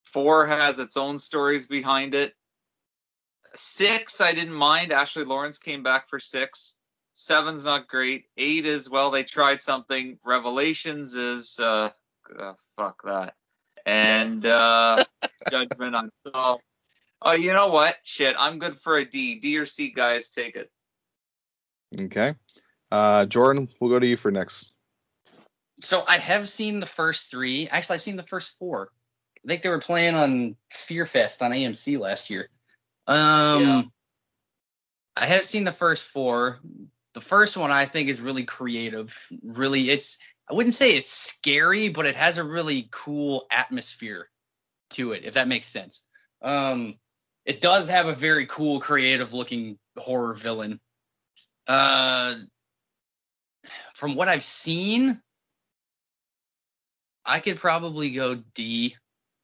Four has its own stories behind it. Six, I didn't mind. Ashley Laurence came back for six. Seven's not great. Eight is well, they tried something. Revelations is uh, uh fuck that. And uh Judgment on so Oh, you know what? Shit, I'm good for a D. D or C, guys, take it.
Okay. Uh, Jordan, we'll go to you for next.
So I have seen the first three. Actually, I've seen the first four. I think they were playing on Fear Fest on AMC last year. Um,
Yeah.
I have seen the first four. The first one I think is really creative. Really, it's I wouldn't say it's scary, but it has a really cool atmosphere to it, if that makes sense. Um, it does have a very cool, creative looking horror villain. Uh, from what I've seen, I could probably go D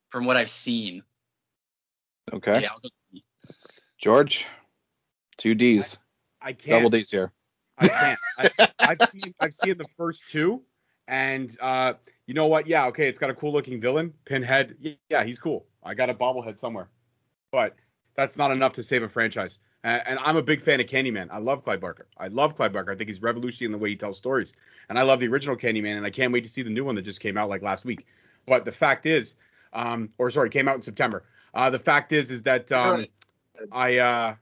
from what I've seen.
Okay.
Yeah, I'll go D.
George, two D's,
I can't.
double D's here.
I can't. I, I've seen I've seen the first two, and uh, you know what? Yeah, okay, it's got a cool looking villain, Pinhead. Yeah, he's cool. I got a bobblehead somewhere, but that's not enough to save a franchise. And, and I'm a big fan of Candyman. I love Clive Barker. I love Clive Barker. I think he's revolutionary in the way he tells stories, and I love the original Candyman. And I can't wait to see the new one that just came out like last week. But the fact is, um, or sorry, came out in September. Uh, the fact is, is that um, I uh,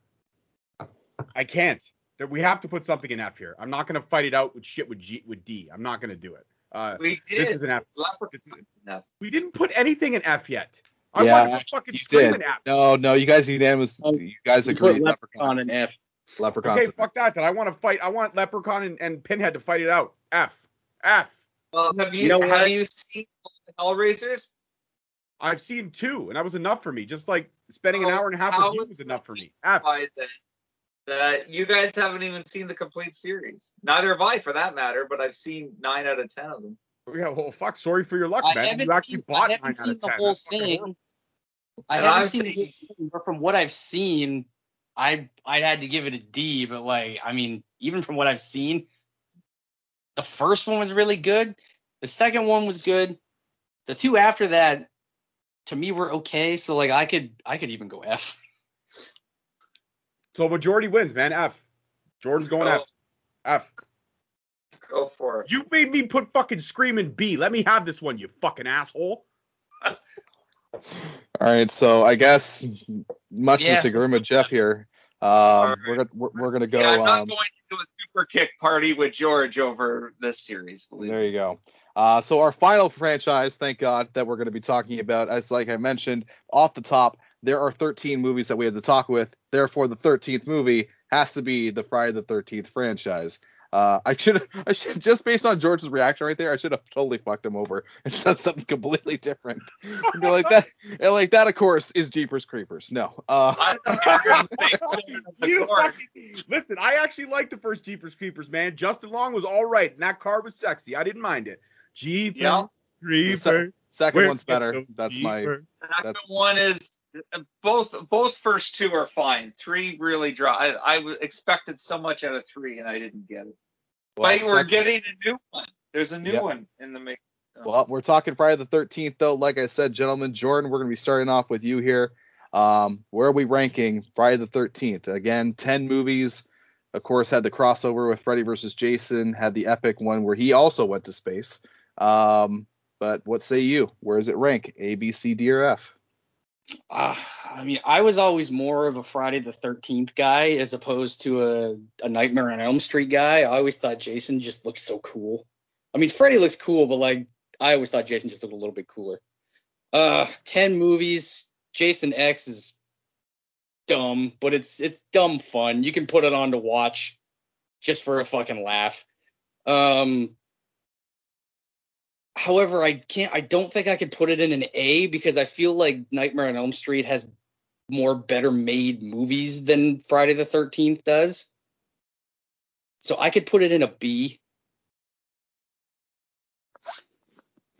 I can't. That we have to put something in F here. I'm not gonna fight it out with shit with G with D. I'm not gonna do it. Uh,
We did.
this is an F.
Leprechaun
this is-
enough.
We didn't put anything in F yet. I
Yeah,
wanted to fucking
you
scream
did.
in F.
No, no, you guys unanimous.
Oh,
you guys
You
agree.
put
Leprechaun.
Leprechaun in F.
Leprechaun.
Okay, fuck that. Then I want to fight. I want Leprechaun and, and Pinhead to fight it out. F. F.
Well, have you,
You know
have
what?
you seen Hellraisers?
I've seen two, and that was enough for me. Just like spending an hour and a half with you was enough for me. F.
Why then? That you guys haven't even seen the complete series. Neither have I, for that matter. But I've seen nine out of ten of them.
Yeah, well, fuck. Sorry for your luck,
I
man.
haven't
You actually
seen,
bought
I haven't
out
seen
of
the
ten.
whole
That's
thing. I
And
haven't
I've
seen the
seen-
whole thing, but from what I've seen, I I had to give it a D. But like, I mean, even from what I've seen, the first one was really good. The second one was good. The two after that, to me, were okay. So like, I could I could even go F.
So majority wins, man. F. Jordan's going F.
Oh.
F.
Go for it.
You made me put fucking screaming B. Let me have this one, you fucking asshole.
All right, so I guess much
Yeah.
to agreement with Jeff here. Um,
right.
we're gonna we're, we're gonna go.
yeah, I'm not
um,
going to do a super kick party with George over this series. Believe
There
me.
you go. Uh, so our final franchise, thank God, that we're going to be talking about, as like I mentioned off the top, there are 13 movies that we had to talk with. Therefore, the 13th movie has to be the Friday the 13th franchise. Uh, I should I should just based on George's reaction right there, I should have totally fucked him over and said something completely different. And be like that, and like that, of course, is Jeepers Creepers. No. Uh,
You fucking, listen, I actually liked the first Jeepers Creepers, man. Justin Long was all right, and that car was sexy. I didn't mind it. Jeepers
Yeah.
Creepers.
Second
where's
one's better.
those
That's my.
Jeepers?
Second
That's-
one is both both first two are fine. Three really dry. I expected so much out of three and I didn't get it.
well,
but we're
second-
getting a new one. There's a new
Yep.
one in the make.
Well, we're talking Friday the 13th, though. Like I said, gentlemen, Jordan, we're going to be starting off with you here. Um, where are we ranking Friday the 13th? Again, 10 movies. Of course, had the crossover with Freddy versus Jason, had the epic one where he also went to space. Um, but what say you? Where does it rank? A, B, C, D, or F?
Uh, I mean, I was always more of a Friday the 13th guy as opposed to a, a Nightmare on Elm Street guy. I always thought Jason just looked so cool. I mean, Freddy looks cool, but like, I always thought Jason just looked a little bit cooler. Uh, 10 movies. Jason X is dumb, but it's it's dumb fun. You can put it on to watch just for a fucking laugh. Um, however, I can't. I don't think I could put it in an A because I feel like Nightmare on Elm Street has more better made movies than Friday the Thirteenth does. So I could put it in a B.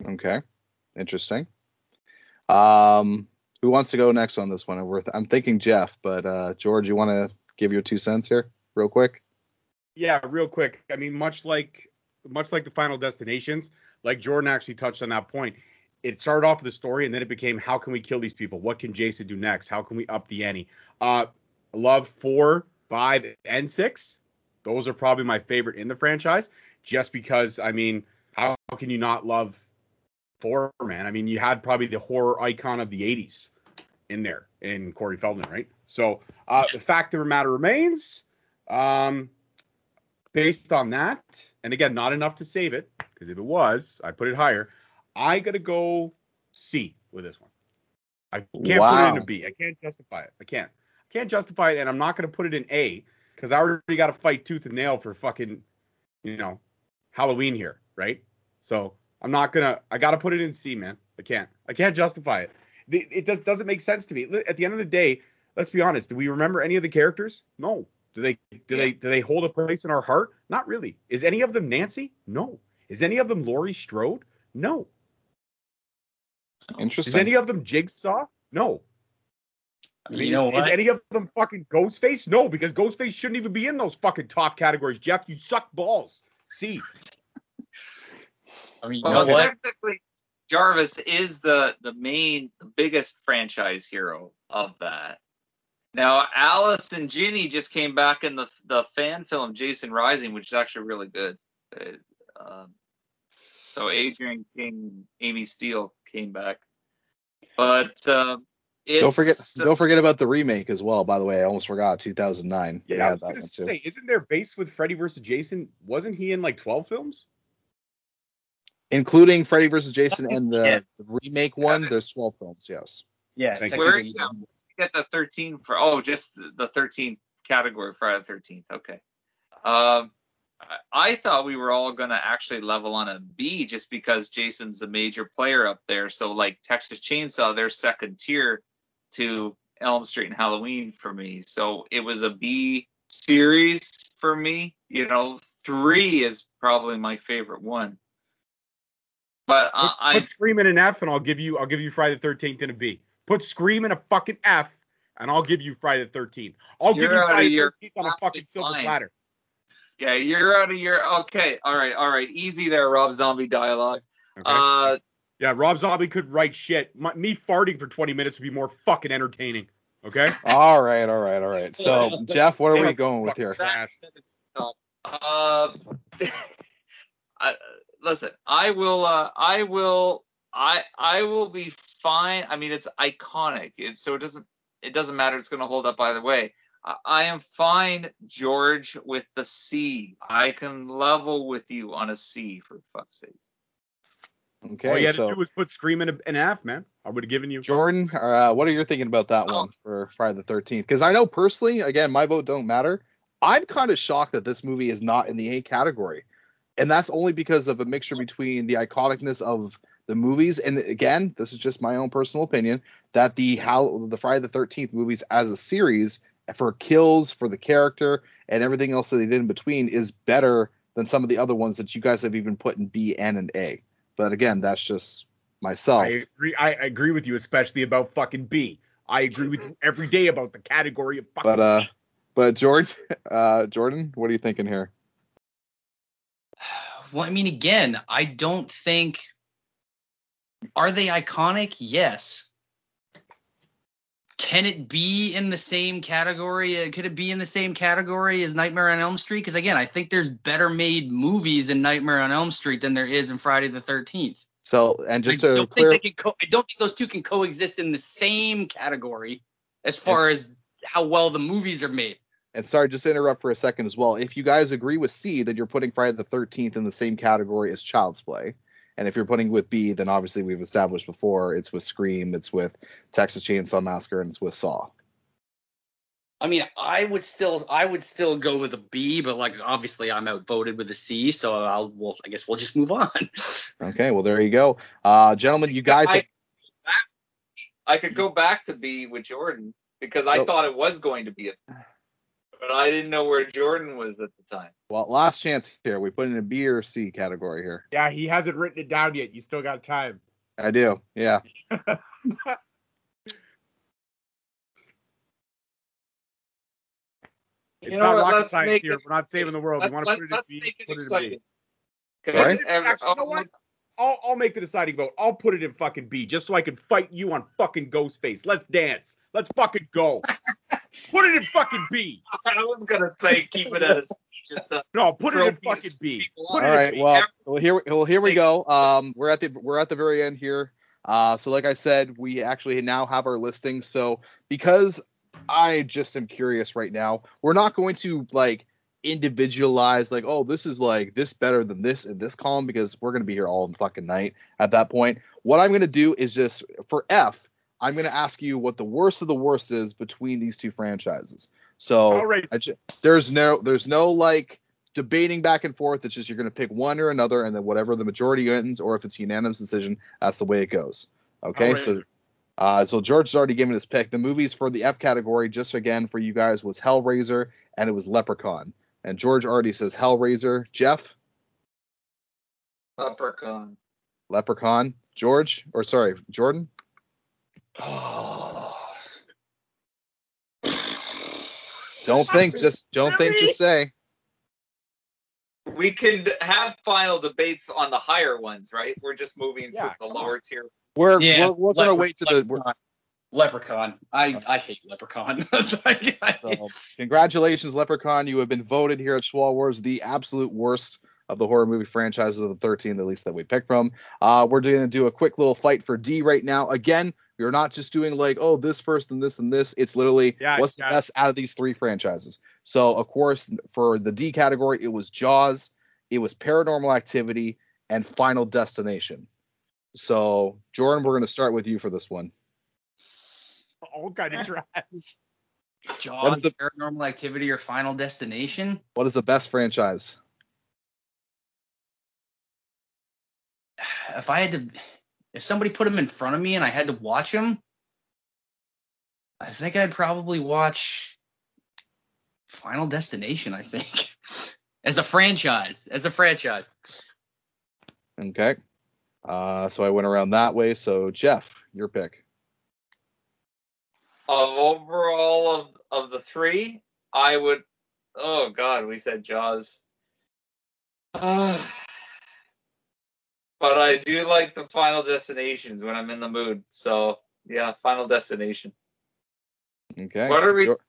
Okay. Interesting. Um, who wants to go next on this one? I'm thinking Jeff, but uh, George, you want to give your two cents here, real quick?
Yeah, real quick. I mean, much like much like the Final Destinations, like Jordan actually touched on that point. It started off the story, and then it became how can we kill these people? What can Jason do next? How can we up the ante? Uh, love four, five, and six. Those are probably my favorite in the franchise, just because I mean, how can you not love four, man? I mean, you had probably the horror icon of the '80s in there in Corey Feldman, right? So uh, the fact of the matter remains. Um, based on that, and again, not enough to save it, because if it was, I'd put it higher. I gotta go C with this one. I can't put it in a B. I can't justify it. I can't. I can't justify it, and I'm not gonna put it in A because I already got to fight tooth and nail for fucking, you know, Halloween here, right? So I'm not gonna. I gotta put it in C, man. I can't. I can't justify it. It just doesn't make sense to me. At the end of the day, let's be honest. Do we remember any of the characters? No. Do they do they do they hold a place in our heart? Not really. Is any of them Nancy? No. Is any of them Laurie Strode? No.
Interesting.
Is any of them Jigsaw? No. I mean,
you know
is
what?
any of them fucking Ghostface? No, because Ghostface shouldn't even be in those fucking top categories. Jeff, you suck balls. See,
I mean, you
Well,
know what?
technically, Jarvis is the the main, the biggest franchise hero of that. Now, Alice and Ginny just came back in the the fan film Jason Rising, which is actually really good. It, um, so Adrienne King, Amy Steele came back, but um, it's,
don't forget, don't forget about the remake as well. By the way, I almost forgot. 2009.
yeah,
They
I was
that
gonna
too.
say, isn't there based with Freddy versus Jason? Wasn't he in like 12 films?
including Freddy vs. Jason and the,
Yeah.
the remake one. There's 12 films. Yes.
Yeah,
Thank
Where
technically,
yeah, you get the 13 for oh just the 13th category Friday the 13th. Okay. Um, I- thought we were all gonna actually level on a B just because Jason's the major player up there. So like Texas Chainsaw, they're second tier to Elm Street and Halloween for me. So it was a B series for me. You know, three is probably my favorite one. But uh,
Put,
I
put Scream in an F, and I'll give you I'll give you Friday the 13th in a B. Put Scream in a fucking F, and I'll give you Friday the 13th. I'll give you Friday the 13th on a fucking silver platter.
Yeah, you're out of your okay. All right, all right. Easy there, Rob Zombie dialogue.
Okay?
Uh,
yeah, Rob Zombie could write shit. My, me farting for 20 minutes would be more fucking entertaining. Okay.
All right. All right. All right. So Jeff, what are we going with here?
Uh, I, listen, I will. Uh, I will. I I will be fine. I mean, it's iconic. It's so it doesn't. It doesn't matter. It's going to hold up either way. I, I am fine, George, with the C. I can level with you on a C for fuck's sake. Okay.
All you had
So
to do was put Scream in a- an F, man. I would have given you.
Jordan, uh, what are you thinking about that
Oh.
one for Friday the 13th? Because I know personally, again, my vote don't matter. I'm kind of shocked that this movie is not in the A category, and that's only because of a mixture between the iconicness of the movies and again, this is just my own personal opinion that the how the Friday the 13th movies as a series for kills for the character and everything else that they did in between is better than some of the other ones that you guys have even put in B and an A. But again, that's just myself.
I agree. I agree with you, especially about fucking B. I agree with you every day about the category of fucking.
But uh,
B.
but Jordan, uh, Jordan, what are you thinking here?
Well, I mean, again, I don't think. Are they iconic? Yes. Can it be in the same category? uh, Could it be in the same category as Nightmare on Elm Street? Because again, I think there's better made movies in Nightmare on Elm Street than there is in Friday the 13th.
So, and just
I
to
don't
clear,
think they can co- I don't think those two can coexist in the same category as far as how well the movies are made.
and sorry, just to interrupt for a second as well. If you guys agree with C, then you're putting Friday the 13th in the same category as Child's Play. And if you're putting with B, then obviously we've established before it's with Scream, it's with Texas Chainsaw Massacre, and it's with Saw.
I mean, I would still I would still go with a B, but like obviously I'm outvoted with a C, so I'll well I guess we'll just move on.
Okay, well there you go, uh, gentlemen. You guys,
I,
have,
I could go back to B with Jordan because I
Oh.
thought it was going to be a, but I didn't know where Jordan was at the time.
well, last chance here. We put in a B or C category here.
yeah, he hasn't written it down yet. You still got time.
I do, yeah.
It's
You know
not
what,
rocket
let's
science here.
it-
We're not saving the world.
Let,
you want to put it in B?
it
Put it in
exciting.
B.
'Cause
Sorry?
Actually, you know what? I'll, I'll make the deciding vote. I'll put it in fucking B just so I can fight you on fucking Ghostface. Let's dance. Let's fucking go. put it in fucking B.
I was gonna say keep it as just uh,
No, put it in fucking B.
people
Put
All
it in
right,
B.
well, well here, well here we go. Um, we're at the we're at the very end here. Uh, so like I said, we actually now have our listing. So because I just am curious right now, we're not going to like individualize like, oh, this is like this better than this in this column because we're gonna be here all the fucking night at that point. What I'm gonna do is just for F, I'm gonna ask you what the worst of the worst is between these two franchises. So
All right.
I ju- there's no there's no like debating back and forth. It's just you're gonna pick one or another, and then whatever the majority wins, or if it's unanimous decision, that's the way it goes. Okay,
All right.
so uh, so George has already given his pick. The movies for the F category, just again for you guys, was Hellraiser and it was Leprechaun. And George already says Hellraiser. Jeff,
leprechaun.
Leprechaun. George, or sorry, Jordan. Don't think, just don't think, just say.
We can have final debates on the higher ones, right? We're just moving
Yeah,
to the
come
lower tier.
We're
Yeah,
we're, we're gonna wait to the. We're,
Leprechaun. I I hate Leprechaun.
So, congratulations, Leprechaun. You have been voted here at Schwal Wars the absolute worst of the horror movie franchises of the 13, at least that we picked from. Uh, we're going to do a quick little fight for D right now. Again, we're not just doing like, oh, this first and this and this. It's literally
Yeah,
what's
yeah.
the best out of these three franchises. So, of course, for the D category, it was Jaws, it was Paranormal Activity, and Final Destination. So, Jordan, we're going to start with you for this one.
All kind of trash.
Jaws,
the-
Paranormal Activity, or Final Destination.
What is the best franchise?
If I had to, if somebody put them in front of me and I had to watch them, I think I'd probably watch Final Destination. I think as a franchise, as a franchise.
Okay. Uh, so I went around that way. So Jeff, your pick.
Of overall of of the three, I would. Oh God, we said Jaws. Uh, but I do like the Final Destinations when I'm in the mood. So yeah, Final Destination.
Okay.
What are we-
Jor-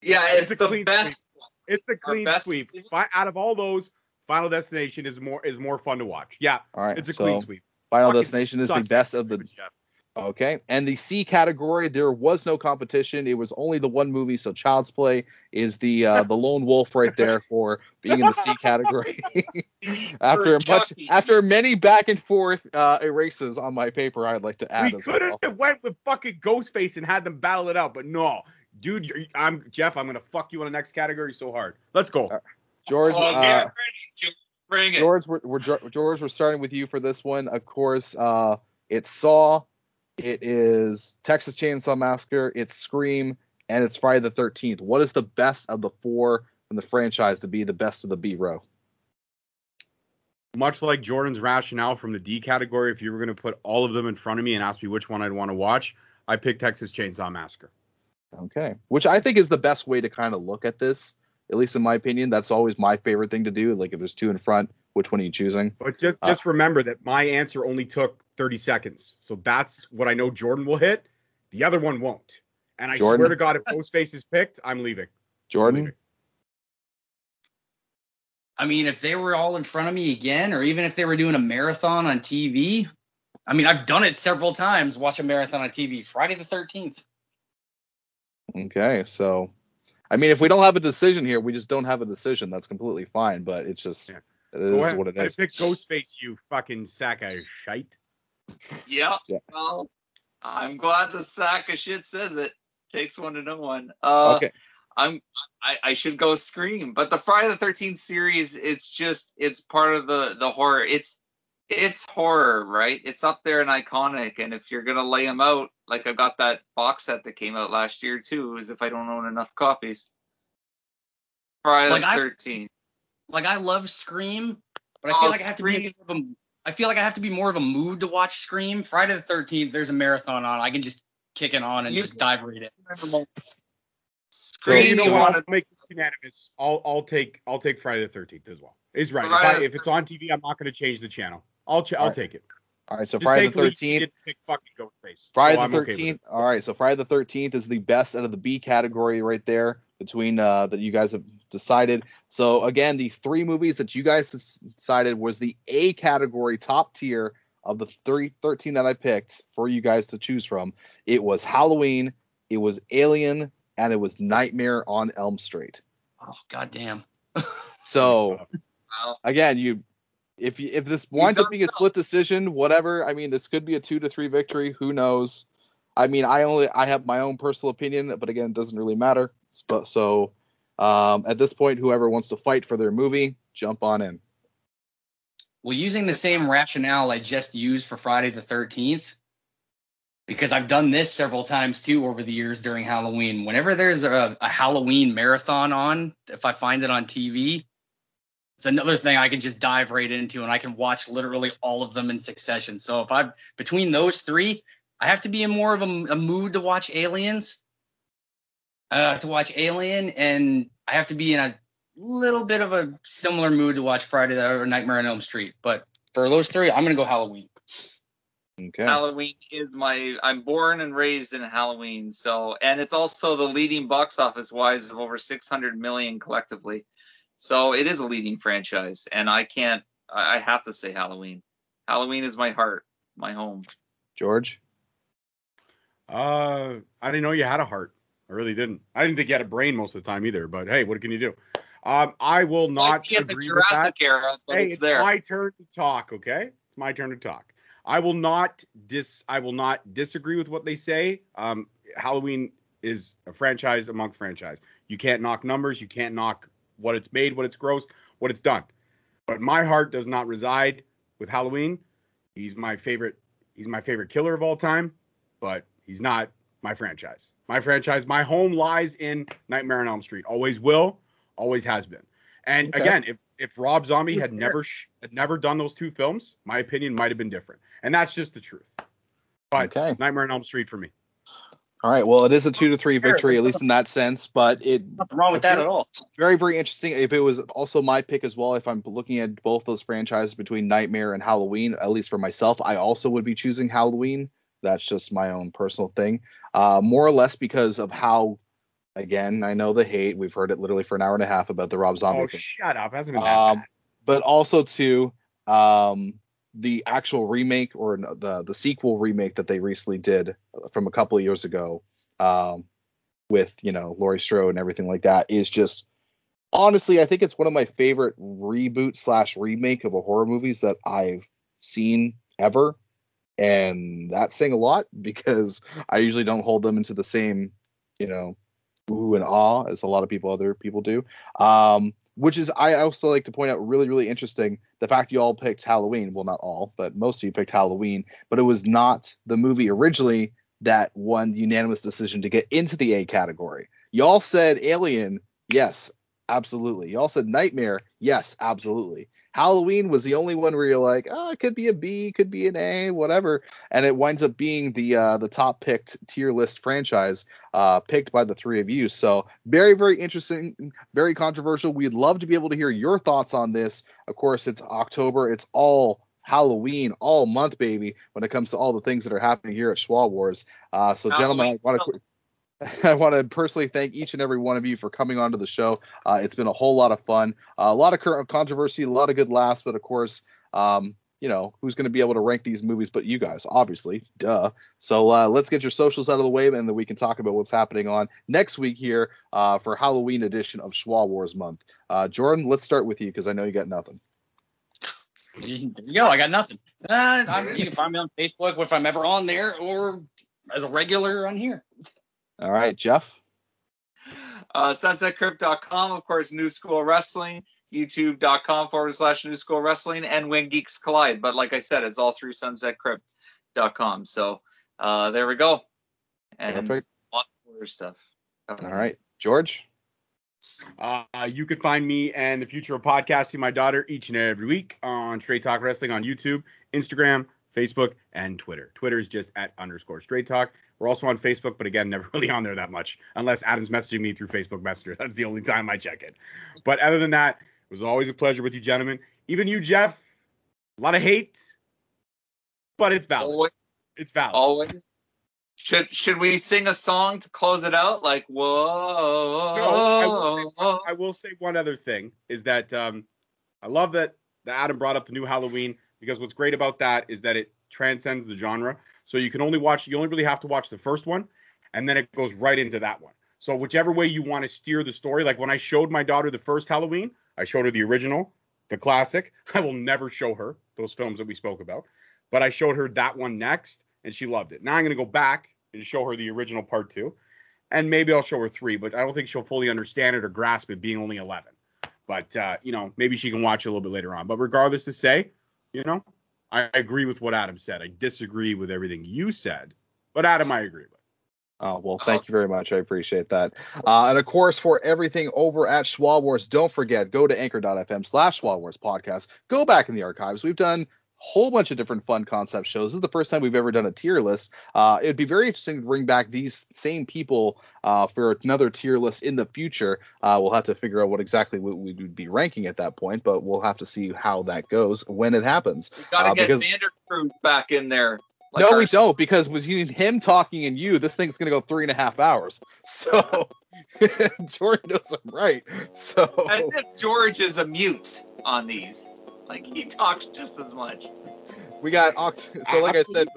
Yeah,
It's
it's,
a
the
clean
best.
It's a clean
best-
sweep. Fi- out of all those, Final Destination is more is more fun to watch. Yeah,
All right.
it's a
so
clean sweep.
Final
Fucking
Destination is the best of the. Okay. And the C category, there was no competition. It was only the one movie. So Child's Play is the uh, the lone wolf right there for being in the C category. after much after many back and forth uh, erases on my paper, I'd like to add
We
as
could
well.
have went with fucking Ghostface and had them battle it out, but no, dude. I'm Jeff. I'm gonna fuck you on the next category so hard. Let's go.
Uh, George,
Oh,
uh,
get ready. George. Bring it.
George, we're, we're George, we're starting with you for this one. Of course, uh, it's Saw, it is Texas Chainsaw Massacre, it's Scream, and it's Friday the 13th. What is the best of the four in the franchise to be the best of the B row?
Much like Jordan's rationale from the D category, if you were gonna put all of them in front of me and ask me which one I'd want to watch, I picked Texas Chainsaw Massacre.
Okay, which I think is the best way to kind of look at this, at least in my opinion. That's always my favorite thing to do. Like if there's two in front, which one are you choosing?
But just
Uh,
remember that my answer only took 30 seconds, so that's what I know Jordan will hit. The other one won't. And I
Jordan?
swear to God, if Ghostface is picked, I'm leaving.
Jordan?
I mean, if they were all in front of me again, or even if they were doing a marathon on TV, I mean, I've done it several times. Watch a marathon on TV. Friday the 13th.
Okay, so I mean, if we don't have a decision here, we just don't have a decision. That's completely fine. But it's just
Yeah.
It
Go
is
ahead.
what it
I
is.
picked Ghostface, you fucking sack of shite.
Yep.
Yeah.
Well, I'm glad the sack of shit says it. Takes one to know one. Uh,
okay,
I'm I, I should go scream, but the Friday the Thirteenth series, it's just it's part of the the horror. It's it's horror, right? It's up there and iconic. And if you're gonna lay them out, like I've got that box set that came out last year too, as if I don't own enough copies. Friday
Like,
the Thirteenth.
Like I love Scream, but I
Oh,
feel like I have to be more of a, I feel like I have to be more of a mood to watch Scream. Friday the 13th, there's a marathon on. I can just kick it on and
You-
just dive read it.
Scream.
you know
you
what?
wanna-
I'll make this unanimous. I'll I'll take I'll take Friday the Thirteenth as well. He's right. If, I, if it's on TV, I'm not going to change the channel. I'll ch- I'll
Alright.
take it.
all right. So
Just
Friday the Thirteenth.
didn't pick.
Friday
so
the
I'm okay.
Thirteenth. All right, so Friday the Thirteenth is the best out of the B category right there between uh, that you guys have decided. So again, the three movies that you guys decided was the A category top tier of the three, 13 that I picked for you guys to choose from. It was Halloween, it was Alien, and it was Nightmare on Elm Street.
Oh goddamn.
So again, you if you if this winds up
done
being a split decision, whatever. I mean, this could be a two to three victory. Who knows? I mean, I only I have my own personal opinion, but again, it doesn't really matter. But so um, at this point, whoever wants to fight for their movie, jump on in.
Well, using the same rationale I just used for Friday the 13th, because I've done this several times too over the years during Halloween. Whenever there's a, a Halloween marathon on, if I find it on TV, it's another thing I can just dive right into and I can watch literally all of them in succession. So if I between those three, I have to be in more of a, a mood to watch Aliens, uh, to watch Alien, and I have to be in a little bit of a similar mood to watch Friday the or Nightmare on Elm Street. But for those three, I'm gonna go Halloween.
Okay.
Halloween is my I'm born and raised in Halloween, so and it's also the leading box office wise of over 600 million collectively. So it is a leading franchise, and I can't I I have to say Halloween. Halloween is my heart, my home.
George.
Uh, I didn't know you had a heart. I really didn't. I didn't think you had a brain most of the time either. But hey, what can you do? Um, I will not
Might be in the
agree with that.
Era, but
hey,
it's
it's my turn to talk. Okay, it's my turn to talk. I will not dis. I will not disagree with what they say. Um, Halloween is a franchise among franchise. You can't knock numbers. You can't knock what it's made, what it's gross, what it's done. But my heart does not reside with Halloween. He's my favorite. He's my favorite killer of all time. But he's not my franchise. My franchise, my home lies in Nightmare on Elm Street. Always will, always has been. And
Okay.
again, if if Rob Zombie had never sh- had never done those two films, my opinion might have been different. And that's just the truth. But
Okay.
Nightmare on Elm Street for me.
All right. Well, it is a two to three victory, at least in that sense. But it
Nothing wrong with that at all.
very very interesting if it was also my pick as well if i'm looking at both those franchises between nightmare and halloween at least for myself i also would be choosing halloween that's just my own personal thing uh, more or less because of how again i know the hate we've heard it literally for an hour and a half about the rob zombie
Oh,
thing
shut up. Hasn't been that
um,
bad.
but also to um, the actual remake or the the sequel remake that they recently did from a couple of years ago um, with you know Laurie Strode and everything like that is just honestly I think it's one of my favorite reboot slash remake of a horror movies that I've seen ever and that's saying a lot because I usually don't hold them into the same you know ooh and ah, as a lot of people other people do. Um, which is I also like to point out really really interesting the fact you all picked Halloween. Well, not all, but most of you picked Halloween, but it was not the movie originally that won unanimous decision to get into the A category. Y'all said Alien, yes, absolutely. Y'all said Nightmare, yes, absolutely. Halloween was the only one where you're like, oh, it could be a B, could be an A, whatever, and it winds up being the uh, the top picked tier list franchise uh, picked by the three of you. So very very interesting, very controversial. We'd love to be able to hear your thoughts on this. Of course, it's October. It's all Halloween all month, baby, when it comes to all the things that are happening here at Schwa Wars. Uh, so, gentlemen, I want to. I want to personally thank each and every one of you for coming onto the show. Uh, it's been a whole lot of fun, uh, a lot of current controversy, a lot of good laughs, but of course, um, you know, who's going to be able to rank these movies but you guys, obviously, duh. So uh, let's get your socials out of the way, and then we can talk about what's happening on next week here uh, for Halloween edition of Schwa Wars Month. Uh, Jordan, let's start with you because I know you got nothing.
There you go. I got nothing. Uh, you can find me on Facebook if I'm ever on there, or as a regular on here.
All right, Jeff.
Uh, sunsetcrypt.com, of course, New School Wrestling, youtube.com forward slash New School Wrestling, and When Geeks Collide. But like I said, it's all through sunsetcrypt.com. So uh, there we go. And
Perfect.
lots of other stuff.
All right, George.
Uh, you can find me and the future of podcasting my daughter each and every week on Straight Talk Wrestling on YouTube, Instagram, Facebook, and Twitter. Twitter is just at underscore Straight Talk. We're also on Facebook, but again, never really on there that much unless Adam's messaging me through Facebook Messenger. That's the only time I check it. But other than that, it was always a pleasure with you, gentlemen. Even you, Jeff. A lot of hate, but it's valid.
Always.
It's valid.
Always. Should should we sing a song to close it out? Like whoa.
No, I, will say, I will say one other thing is that um, I love that, that Adam brought up the new Halloween because what's great about that is that it transcends the genre. So you can only watch, you only really have to watch the first one, and then it goes right into that one. So whichever way you want to steer the story, like when I showed my daughter the first Halloween, I showed her the original, the classic. I will never show her those films that we spoke about, but I showed her that one next, and she loved it. Now I'm gonna go back and show her the original part two, and maybe I'll show her three, but I don't think she'll fully understand it or grasp it being only 11. But uh, you know, maybe she can watch it a little bit later on. But regardless to say, you know, I agree with what Adam said. I disagree with everything you said, but Adam, I agree with.
Oh, well, thank you very much. I appreciate that. Uh, and of course, for everything over at Schwa Wars, don't forget, go to anchor.fm slash Schwa Wars podcast. Go back in the archives. We've done whole bunch of different fun concept shows. This is the first time we've ever done a tier list. Uh, it'd be very interesting to bring back these same people uh, for another tier list in the future. Uh, we'll have to figure out what exactly we would be ranking at that point, but we'll have to see how that goes when it happens.
We gotta
Uh,
get
because-
back in there. Like
no,
our-
we don't, because between him talking and you, this thing's gonna go three and a half hours. So Jordan knows I'm right. So
As if George is a mute on these. Like he talks just as much.
we got Oct- so like I said,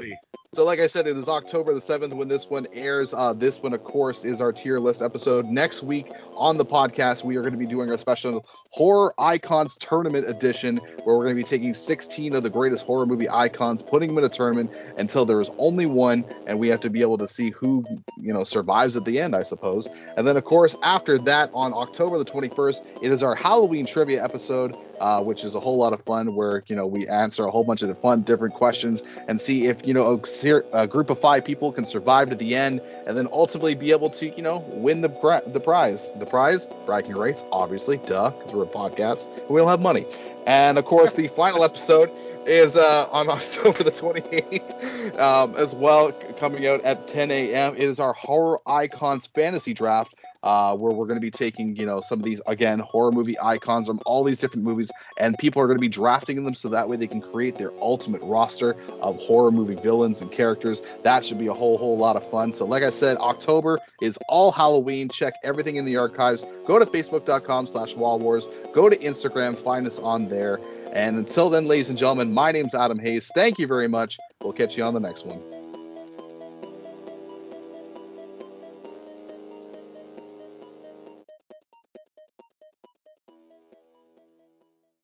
So, like I said, it is October the 7th when this one airs. Uh, this one, of course, is our tier list episode. Next week on the podcast, we are going to be doing our special Horror Icons Tournament edition, where we're going to be taking 16 of the greatest horror movie icons, putting them in a tournament until there is only one, and we have to be able to see who, you know, survives at the end, I suppose. And then, of course, after that, on October the 21st, it is our Halloween trivia episode, uh, which is a whole lot of fun, where, you know, we answer a whole bunch of fun, different questions and see if, you know, a, a group of five people can survive to the end and then ultimately be able to, you know, win the, the prize. The prize, bragging rights, obviously, duh, because we're a podcast. and We don't have money. And, of course, the final episode is uh, on October the 28th um, as well, coming out at 10 a.m. It is our Horror Icons Fantasy Draft. Uh, where we're going to be taking, you know, some of these again horror movie icons from all these different movies, and people are going to be drafting them so that way they can create their ultimate roster of horror movie villains and characters. That should be a whole whole lot of fun. So, like I said, October is all Halloween. Check everything in the archives. Go to facebook.com/slash Wall Wars. Go to Instagram. Find us on there. And until then, ladies and gentlemen, my name's Adam Hayes. Thank you very much. We'll catch you on the next one.